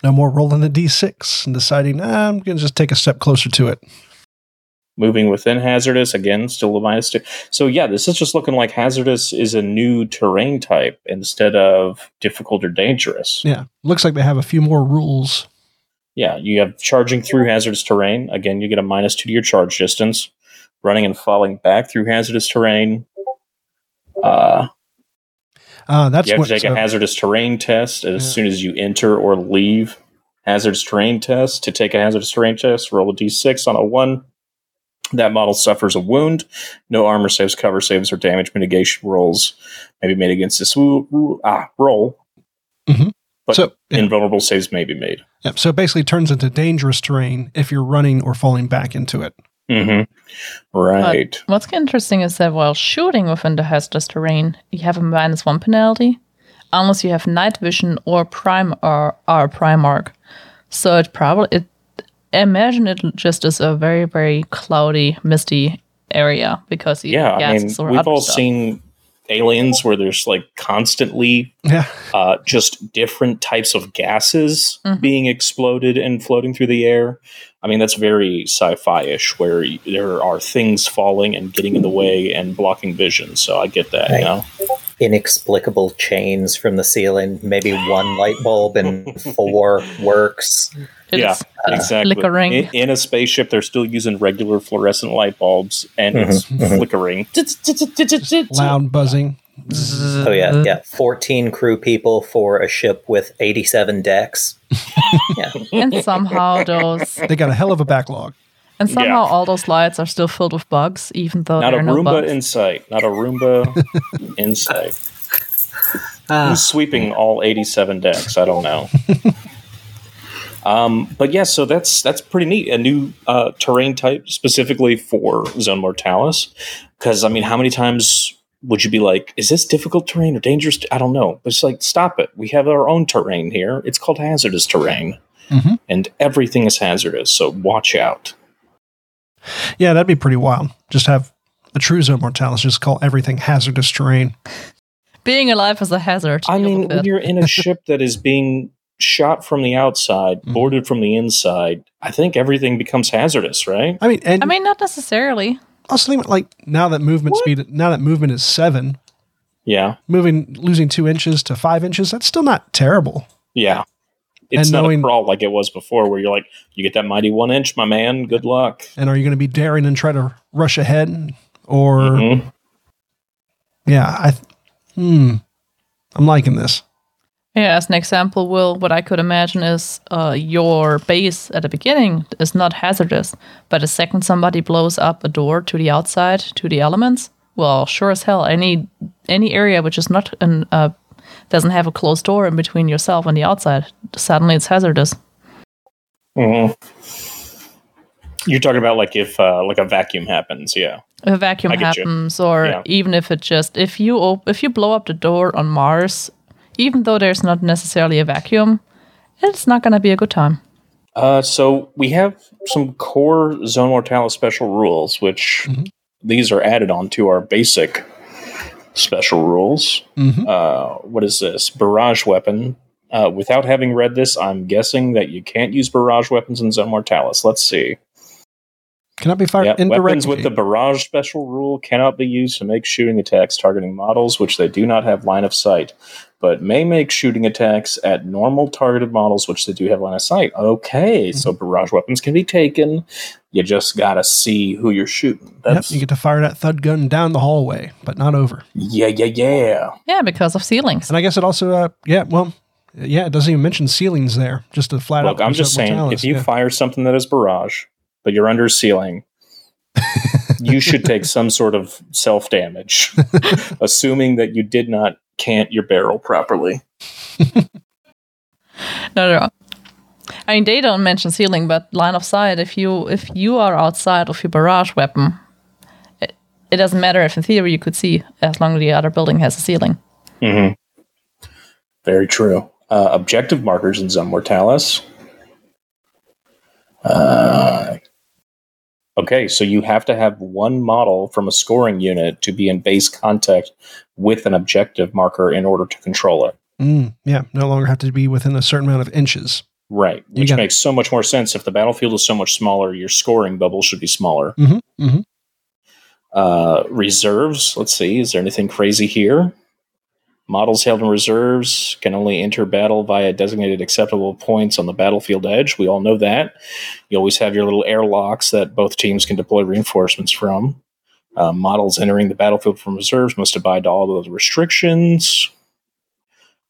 No more rolling a d6 and deciding, nah, I'm going to just take a step closer to it. moving within hazardous again, still a minus two. So yeah, this is just looking like hazardous is a new terrain type instead of difficult or dangerous. Yeah. Looks like they have a few more rules. Yeah, you have charging through hazardous terrain. Again, you get a minus two to your charge distance. Running and falling back through hazardous terrain. Uh, Uh, that's you have what to take so- a hazardous terrain test as Yeah. soon as you enter or leave. Hazardous terrain test. To take a hazardous terrain test, roll a d6 on a one. That model suffers a wound. No armor saves, cover saves, or damage mitigation rolls may be made against this wo- wo- ah, roll. Mhm. But So, yeah. invulnerable saves may be made. Yep. So it basically turns into dangerous terrain if you're running or falling back into it. Mm-hmm. Right. What's interesting is that while shooting within the hazardous terrain, you have a minus one penalty, unless you have night vision or prime or, or primarch. So it probably it imagine it just is a very very cloudy, misty area because you yeah, I mean, we've all stuff. seen aliens where there's like constantly Yeah. uh, just different types of gases Mhm. being exploded and floating through the air. I mean, that's very sci-fi-ish, where there are things falling and getting in the way and blocking vision. So I get that, Right. you know. Inexplicable chains from the ceiling. Maybe one light bulb and four works. yeah, uh, exactly. flickering. In, in a spaceship, they're still using regular fluorescent light bulbs, and it's mm-hmm, mm-hmm. flickering. Loud buzzing. Oh yeah, yeah. Fourteen crew people for a ship with eighty-seven decks. yeah, and somehow those They got a hell of a backlog. And somehow Yeah. all those lights are still filled with bugs, even though Not a there are no Roomba bugs. in sight. Not a Roomba in sight. Ah. Who's sweeping all 87 decks? I don't know. um, but yeah, so that's that's pretty neat. A new uh, terrain type specifically for Zone Mortalis. Because I mean, how many times would you be like, "Is this difficult terrain or dangerous?" I don't know. But it's like, stop it. We have our own terrain here. It's called hazardous terrain, Mhm. and everything is hazardous. So watch out. Yeah, that'd be pretty wild. Just have a true zone mortalis just call everything hazardous terrain. Being alive is a hazard. I mean, when you're in a ship that is being shot from the outside, Mhm. boarded from the inside, I think everything becomes hazardous, right? I mean, and I mean, not necessarily. also think like now that movement speed, now that movement is seven, Yeah, moving losing two inches to five inches, that's still not terrible. yeah. It's And not knowing- a crawl like it was before, where you're like, you get that mighty one inch, my man. Good luck. And are you going to be daring and try to rush ahead, or Mhm. yeah, I, hmm, I'm liking this. Yeah, as an example, Will, what I could imagine is uh, your base at the beginning is not hazardous, but the second somebody blows up a door to the outside to the elements, well, sure as hell, any any area which is not an uh, doesn't have a closed door in between yourself and the outside, suddenly it's hazardous. Mhm. You're talking about like if uh, like a vacuum happens, yeah. If a vacuum I get you. happens, or Yeah. even if it just if you op- if you blow up the door on Mars, even though there's not necessarily a vacuum, it's not going to be a good time. Uh, so we have some core Zone Mortalis special rules, which Mhm. these are added on to our basic special rules. Mhm. Uh, what is this? Barrage weapon. Uh, without having read this, I'm guessing that you can't use barrage weapons in Zone Mortalis. Let's see. Cannot be fired Yeah, indirectly. weapons with the barrage special rule cannot be used to make shooting attacks targeting models which they do not have line of sight, but may make shooting attacks at normal targeted models which they do have line of sight. Okay, so Mm-hmm. barrage weapons can be taken. You just gotta see who you're shooting. Yep, That's you get to fire that thud gun down the hallway, but not over. yeah, yeah, yeah. Yeah, because of ceilings. And I guess it also, uh, yeah, well, yeah, it doesn't even mention ceilings there. Just a flat Look, out. I'm just Zone saying, Mortalis, if you yeah. fire something that is barrage, but you're under ceiling, you should take some sort of self damage, assuming that you did not cant your barrel properly. No, no. I mean, they don't mention ceiling, but line of sight. If you if you are outside of your barrage weapon, it, it doesn't matter if in theory you could see, as long as the other building has a ceiling. hmm Very true. Uh, objective markers in Mortalis. Uh, okay, so you have to have one model from a scoring unit to be in base contact with an objective marker in order to control it. Mm, yeah, no longer have to be within a certain amount of inches. Right, which got it. makes so much more sense. If the battlefield is so much smaller, your scoring bubble should be smaller. hmm hmm Uh, reserves. Let's see. Is there anything crazy here? Models held in reserves can only enter battle via designated acceptable points on the battlefield edge. We all know that. You always have your little airlocks that both teams can deploy reinforcements from. Uh, models entering the battlefield from reserves must abide to all those restrictions.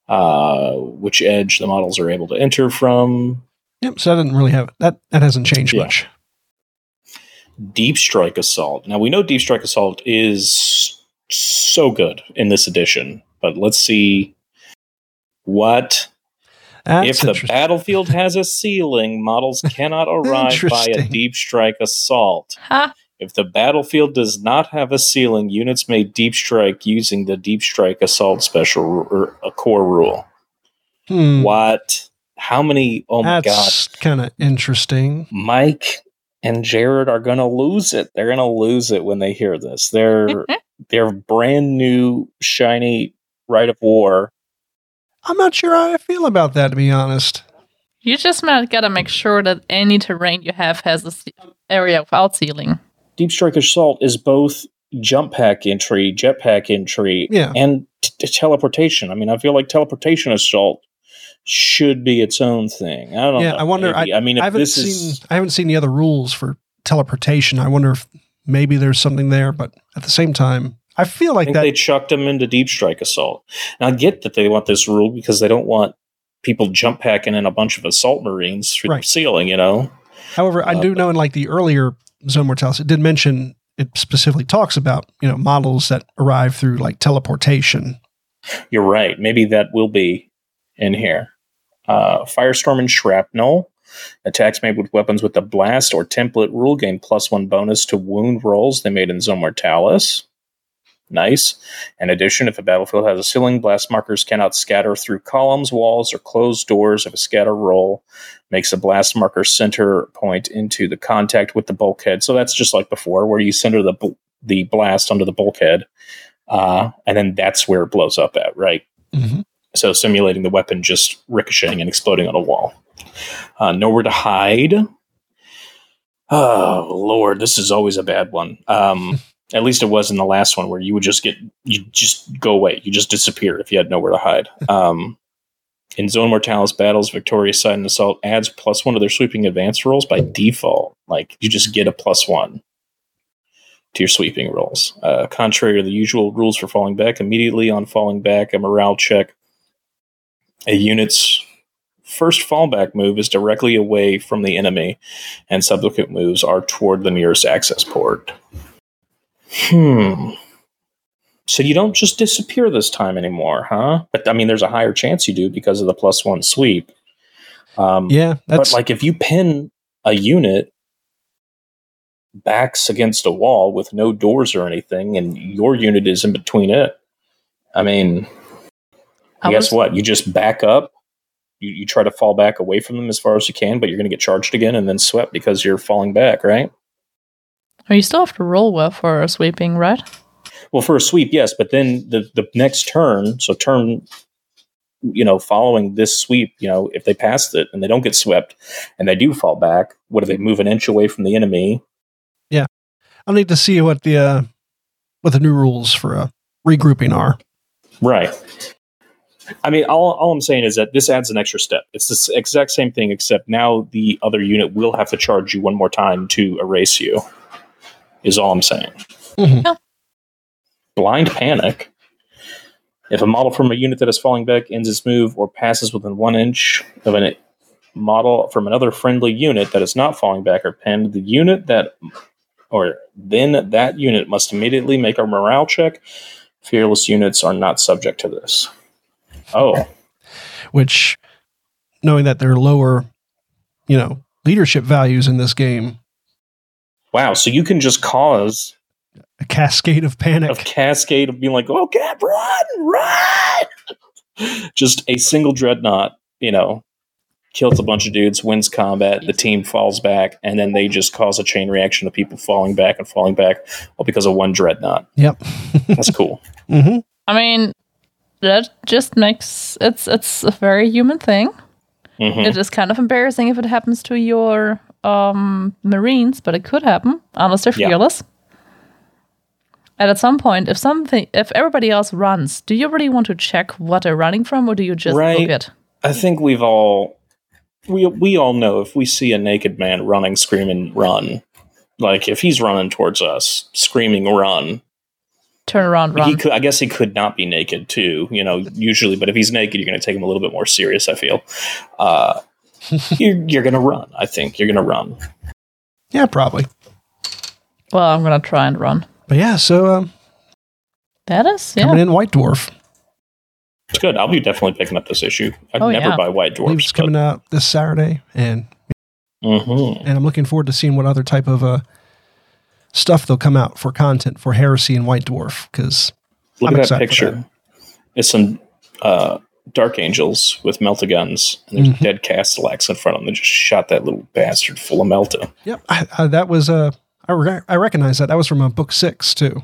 Uh, which edge the models are able to enter from. Yep. So that didn't really have that. That hasn't changed Yeah. much. Deep Strike Assault. Now we know Deep Strike Assault is so good in this edition, but let's see what That's if the battlefield has a ceiling, models cannot arrive by a Deep Strike Assault. Ha! If the battlefield does not have a ceiling, units may deep strike using the Deep Strike Assault special ru- or a core rule. Hmm, What? How many? Oh my god! That's kind of interesting. Mike and Jared are going to lose it. They're going to lose it when they hear this. They're they're brand new shiny right of war. I'm not sure how I feel about that, to be honest. You just might gotta make sure that any terrain you have has a ce- area without ceiling. Deep Strike Assault is both jump pack entry, jetpack entry, Yeah. and t- teleportation. I mean, I feel like teleportation assault should be its own thing. I don't Yeah, know. I wonder. I. I, mean, I haven't this seen. is I haven't seen the other rules for teleportation. I wonder if maybe there's something there, but at the same time, I feel I like think that. they chucked them into deep strike assault. And I get that they want this rule because they don't want people jump packing in a bunch of assault marines through Right. the ceiling. You know, however, I uh, do know in like the earlier Zone Mortalis, it did mention it specifically talks about you know models that arrive through like teleportation. you're right. Maybe that will be in here. Uh, Firestorm and Shrapnel. Attacks made with weapons with the blast or template rule gain plus one bonus to wound rolls they made in Zone Mortalis. Nice. In addition, if a battlefield has a ceiling, blast markers cannot scatter through columns, walls, or closed doors. If a scatter roll makes a blast marker center point into the contact with the bulkhead. So that's just like before, where you center the bl- the blast under the bulkhead, uh, and then that's where it blows up at, right? Mm-hmm. So simulating the weapon just ricocheting and exploding on a wall. Uh, nowhere to hide. Oh Lord, this is always a bad one. Um, at least it was in the last one where you would just get you just go away, you just disappear if you had nowhere to hide. Um, in Zone Mortalis battles, Victorious Side and Assault adds plus one to their sweeping advance rolls by default. Like you just get a plus one to your sweeping rolls. Uh, contrary to the usual rules for falling back, immediately on falling back, a morale check, a unit's first fallback move is directly away from the enemy, and subsequent moves are toward the nearest access port. Hmm. So you don't just disappear this time anymore, huh? But I mean, there's a higher chance you do because of the plus one sweep. Um, Yeah, that's but like if you pin a unit backs against a wall with no doors or anything, and your unit is in between it, I mean, I guess was- what? You just back up. You, you try to fall back away from them as far as you can, but you're going to get charged again and then swept because you're falling back, right? Oh, you still have to roll well for a sweeping, right? Well, for a sweep, yes, but then the the next turn, so turn, you know, following this sweep, you know, if they passed it and they don't get swept and they do fall back, what do they move an inch away from the enemy? Yeah, I'll need to see what the uh, what the new rules for uh, regrouping are. Right. I mean, all, all I'm saying is that this adds an extra step. It's the exact same thing, except now the other unit will have to charge you one more time to erase you. Is all I'm saying. Mhm. Yeah. Blind panic. If a model from a unit that is falling back ends its move or passes within one inch of a model from another friendly unit that is not falling back or pinned, the unit that or then that unit must immediately make a morale check. Fearless units are not subject to this. Oh, Which, knowing that there are lower, you know, leadership values in this game, wow! So you can just cause a cascade of panic. a cascade of being like, "Oh God, run, run!" just a single dreadnought, you know, kills a bunch of dudes, wins combat, the team falls back, and then they just cause a chain reaction of people falling back and falling back, all because of one dreadnought. Yep. That's cool. hmm I mean, that just makes it's it's a very human thing. Mhm. It is kind of embarrassing if it happens to your um, Marines, but it could happen unless they're Yeah. fearless. And at some point, if something, if everybody else runs, do you really want to check what they're running from, or do you just Right. look at? I think we've all we we all know if we see a naked man running, screaming, run. Like if he's running towards us, screaming, run. Turn around, run. He could, I guess, he could not be naked too. You know, usually, but if he's naked, you're going to take him a little bit more serious. I feel. Uh, you're you're going to run. I think you're going to run. Yeah, probably. well, I'm gonna try and run. But yeah, so um, That is, yeah. coming in White Dwarf. It's good. I'll be definitely picking up this issue. I'd Oh, never yeah. buy White I believe Dwarfs. it's coming out this Saturday, and hmm and I'm looking forward to seeing what other type of uh stuff they'll come out for content for Heresy and White Dwarf because Look I'm at that excited for picture. It's some uh, Dark Angels with melta guns, and there's Mhm. dead Castellax in front of them. They just shot that little bastard full of melta. Yep, I, I, that was uh, I re- I recognize that. That was from a book six too.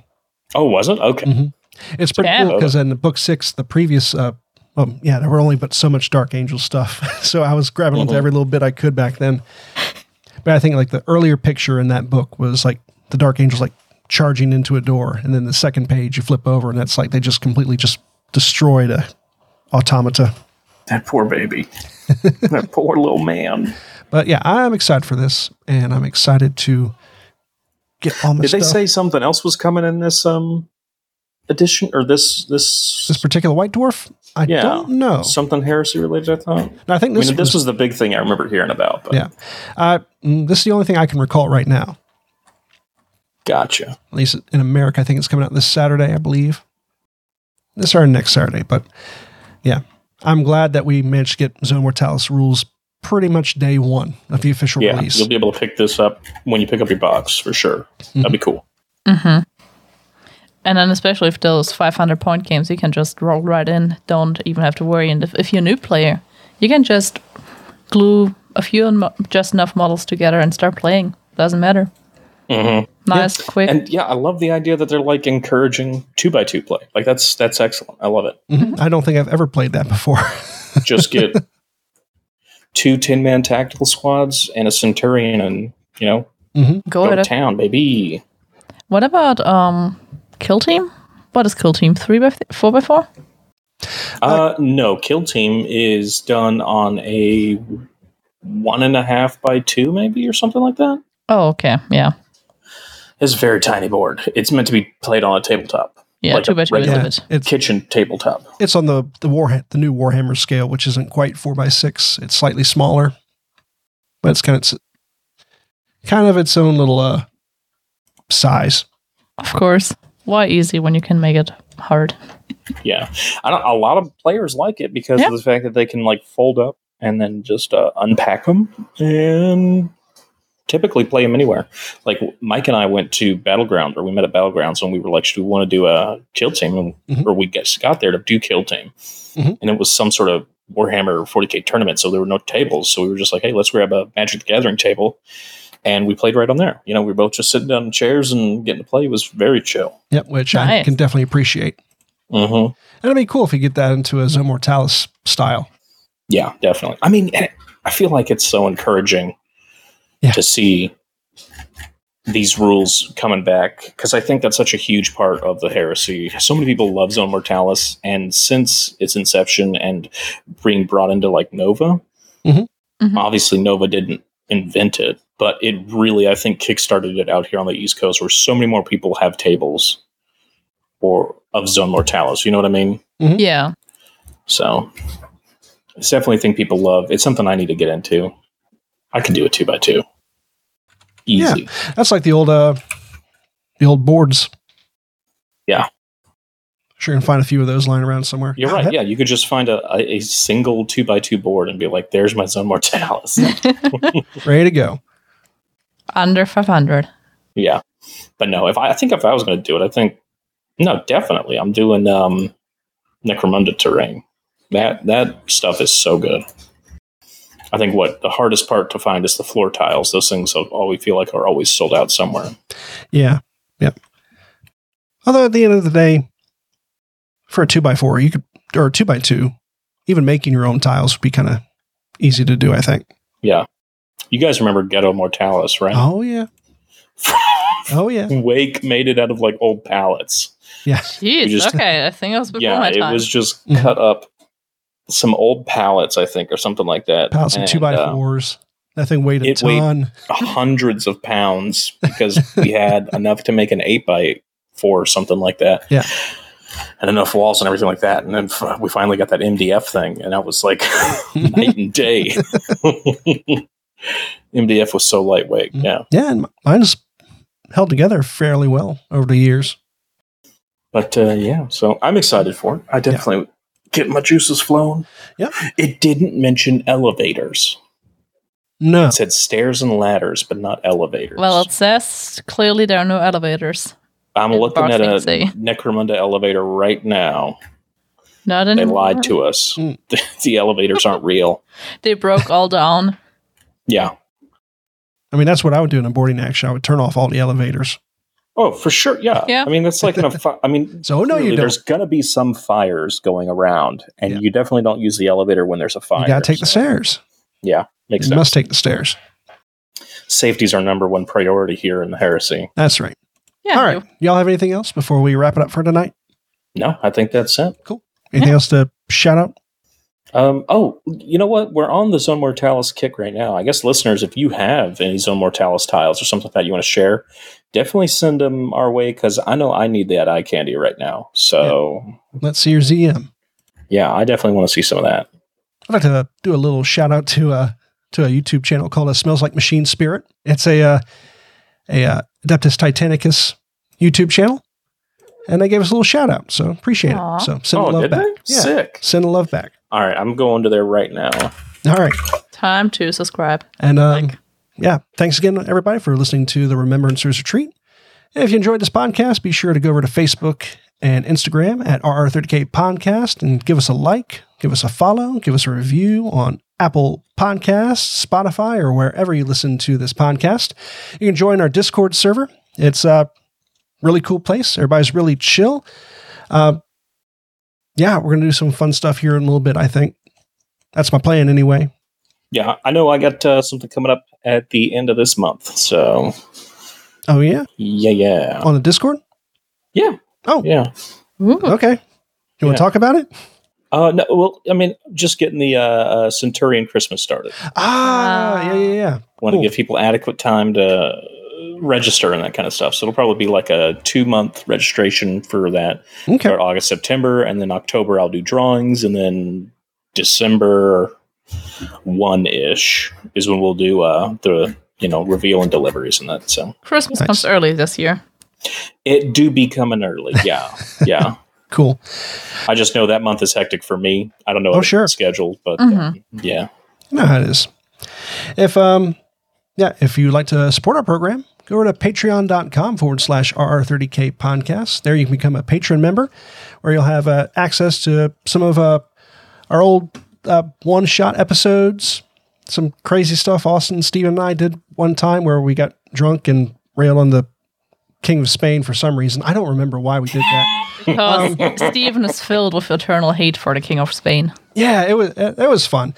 Oh, was it? Okay. Mhm. It's pretty Damn. cool because in book six, the previous, uh, well, yeah, there were only but so much Dark Angel stuff, so I was grabbing onto Mhm. every little bit I could back then. But I think like the earlier picture in that book was like the Dark Angels like charging into a door, and then the second page you flip over, and that's like they just completely just destroyed the automata. That poor baby. that poor little man. But yeah, I'm excited for this, and I'm excited to get all my Did they stuff. say something else was coming in this um edition or this this, this particular White Dwarf? I Yeah. don't know. something heresy related? I thought. No, I think I this mean, this was, was the big thing I remember hearing about. But yeah. Uh, mm, this is the only thing I can recall right now. Gotcha. At least in America, I think it's coming out this Saturday, I believe. This or next Saturday, but yeah, I'm glad that we managed to get Zone Mortalis rules pretty much day one of the official Yeah, release. you'll be able to pick this up when you pick up your box for sure. That'd be cool. Mm-hmm. And then especially if those 500 point games, you can just roll right in. Don't even have to worry. And if, if you're a new player, you can just glue a few mo- just enough models together and start playing. Doesn't matter. Mm-hmm. Nice, quick. And yeah, I love the idea that they're like encouraging two by two play. Like that's that's excellent. I love it. Mhm. I don't think I've ever played that before. Just get two 10 man tactical squads and a centurion, and you know hmm Go go to town, baby. What about um, Kill Team? What is Kill Team? Three by th- four by four? Uh, no, kill team is done on a one and a half by two, maybe or something like that. Oh, okay. Yeah, It's a very tiny board. It's meant to be played on a tabletop, yeah. Like two a by two is a regular- Yeah, bit. it's kitchen tabletop. it's on the the war the new Warhammer scale, which isn't quite four by six. It's slightly smaller, but it's kind of it's kind of its own little uh size. Of course. Why easy when you can make it hard? Yeah, I don't, a lot of players like it because Yeah. of the fact that they can like fold up and then just uh, unpack them and typically play them anywhere. Like Mike and I went to Battleground, or we met at Battlegrounds, and we were like, "Should we want to do a kill team?" And, Mhm. Or we just got there to do kill team, Mhm. and it was some sort of Warhammer 40k tournament, so there were no tables. So we were just like, "Hey, let's grab a Magic the Gathering table." And we played right on there. You know, we were both just sitting down in chairs and getting to play. It was very chill. Yep, which I can definitely appreciate. Mm-hmm. And it'd be cool if you get that into a Zone Mortalis style. Yeah, definitely. I mean, I feel like it's so encouraging Yeah. to see these rules coming back because I think that's such a huge part of the heresy. So many people love Zone Mortalis, and since its inception and being brought into like Nova, Mhm. Mhm. obviously Nova didn't invent it, but it really I think kickstarted it out here on the East Coast, where so many more people have tables or of Zone Mortalis. You know what I mean? Yeah. So I definitely think people love. It's something I need to get into. I can do a two by two, easy. That's like the old uh the old boards. Yeah. Sure you can find a few of those lying around somewhere. You're right. Yeah, you could just find a, a, a single two by two board and be like, "There's my Zone Mortalis." Ready to go. Under 500. yeah, but no. If I, I think if I was going to do it, I think no, definitely. I'm doing um, Necromunda terrain. That that stuff is so good. I think what the hardest part to find is the floor tiles. Those things are all we feel like are always sold out somewhere. Yeah. Yep. Although at the end of the day, for a two by four, you could or a two by two, even making your own tiles would be kind of easy to do, I think. Yeah. You guys remember Ghetto Mortalis, right? Oh yeah. Oh yeah. Wake made it out of like old pallets. Yeah. Jeez. just- okay. I think I was before yeah, my it was just Mhm. cut up some old pallets, I think, or something like that. Pallets and two by uh, fours. That thing weighed a it weighed- ton. hundreds of pounds because we had enough to make an eight by four or something like that. Yeah. And enough walls and everything like that. And then f- we finally got that MDF thing, and that was like night and day. MDF was so lightweight. Mhm. Yeah. Yeah, and mine's held together fairly well over the years. But uh, yeah, so I'm excited for it. I definitely get my juices flowing. Yep. It didn't mention elevators. No. It said stairs and ladders, but not elevators. well, it says clearly there are no elevators. I'm it looking at a boxing say. Necromunda elevator right now. Not They lied to us. Mm. the elevators aren't real. They broke all down. Yeah. I mean, that's what I would do in a boarding action. I would turn off all the elevators. Oh, for sure. Yeah. Yeah. I mean, that's like in a. Fi- I mean, So, oh, no, you don't. There's gonna be some fires going around, and Yeah. you definitely don't use the elevator when there's a fire. You got to take the stairs. Yeah, makes You sense. must take the stairs. Safety's our number one priority here in the heresy. That's right. Yeah. all right. Y'all have anything else before we wrap it up for tonight? No, I think that's it. Cool. Anything else to shout out? Um, oh, you know what? We're on the Zone Mortalis kick right now. I guess listeners, if you have any Zone Mortalis tiles or something like that you want to share, definitely send them our way because I know I need that eye candy right now. So, Let's see your ZM. yeah, I definitely want to see some of that. I'd like to do a little shout out to a to a YouTube channel called uh, "Smells Like Machine Spirit." It's a uh, a uh, Adeptus Titanicus YouTube channel, and they gave us a little shout out, so appreciate Aw. it. So send the oh, love did back. they? Yeah, Sick. send the love back. All right, I'm going to there right now. All right, Time to subscribe. and um, Like. yeah, thanks again, everybody, for listening to the Remembrancers Retreat. And if you enjoyed this podcast, be sure to go over to Facebook and Instagram at RR30K Podcast and give us a like, give us a follow, give us a review on Apple Podcasts, Spotify, or wherever you listen to this podcast. You can join our Discord server. It's a really cool place. Everybody's really chill. Uh, yeah, we're going to do some fun stuff here in a little bit, I think. That's my plan anyway. Yeah, I know I got uh, something coming up at the end of this month. So, Oh, yeah? yeah, yeah. On the Discord? Yeah. Oh. Yeah. Ooh. Okay. You want to talk about it? Uh, no, well, I mean, just getting the uh, uh, Centurion Christmas started. Ah, yeah, yeah, yeah. want Cool. to give people adequate time to register and that kind of stuff. So it'll probably be like a two month registration for that. Okay. Start August, September, and then October I'll do drawings, and then December one ish is when we'll do uh, the you know reveal and deliveries and that. So Christmas Nice. comes early this year. it do be coming early. Yeah, yeah. Cool. I just know that month is hectic for me. I don't know Oh, if sure. it's scheduled, but Mhm. um, yeah. You know how it is. If um yeah, if you'd like to support our program, go over to patreon.com forward slash RR30K podcast. There you can become a patron member where you'll have uh, access to some of uh, our old uh, one shot episodes, some crazy stuff Austin, Steven, and I did one time where we got drunk and railed on the King of Spain for some reason. I don't remember why we did that. Because Um, Stephen is filled with eternal hate for the King of Spain. Yeah, it was it, it was fun.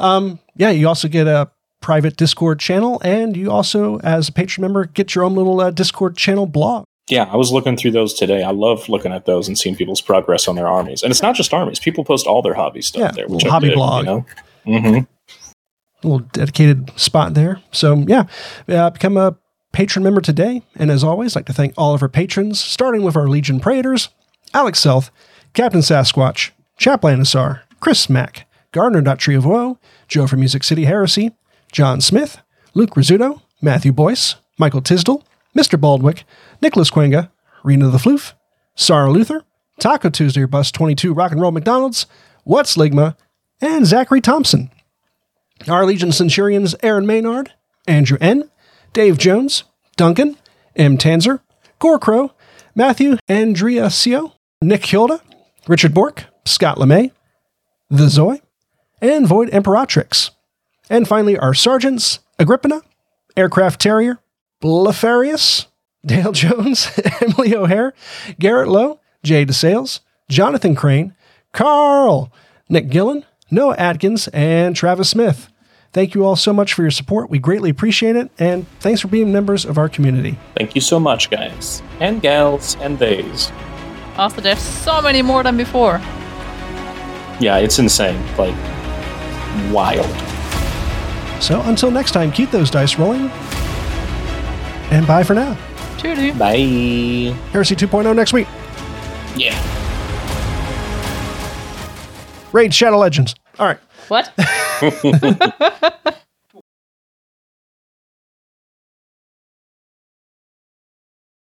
Um, yeah, you also get a private Discord channel, and you also, as a patron member, get your own little uh, Discord channel blog. Yeah, I was looking through those today. I love looking at those and seeing people's progress on their armies. And it's not just armies. People post all their hobby stuff Yeah, there, which hobby dig, blog. You know? hmm A little dedicated spot there. So yeah, uh, become a patron member today. And as always, I'd like to thank all of our patrons, starting with our Legion Praetors, Alex Self, Captain Sasquatch, Chaplanisar, Chris Mack, Gardner.Tree of Woe, Joe from Music City Heresy, John Smith, Luke Rizzuto, Matthew Boyce, Michael Tisdall, Mr. Baldwick, Nicholas Quenga, Rena the Floof, Sarah Luther, Taco Tuesday Bus 22 Rock and Roll McDonald's, What's Ligma, and Zachary Thompson. Our Legion Centurions Aaron Maynard, Andrew N., Dave Jones, Duncan, M. Tanzer, Gore Crow, Matthew Andriasio, Nick Hilda, Richard Bork, Scott LeMay, The Zoe, and Void Imperatrix. And finally, our sergeants Agrippina, Aircraft Terrier, Blefarius, Dale Jones, Emily O'Hare, Garrett Lowe, Jay DeSales, Jonathan Crane, Carl, Nick Gillen, Noah Atkins, and Travis Smith. Thank you all so much for your support. We greatly appreciate it, and thanks for being members of our community. Thank you so much, guys. And gals and theys. Also, there's so many more than before. Yeah, it's insane. Like, wild. So until next time, keep those dice rolling, and bye for now. Toodoo. Bye. Heresy 2.0 next week. Yeah. Raid Shadow Legends. All right. What?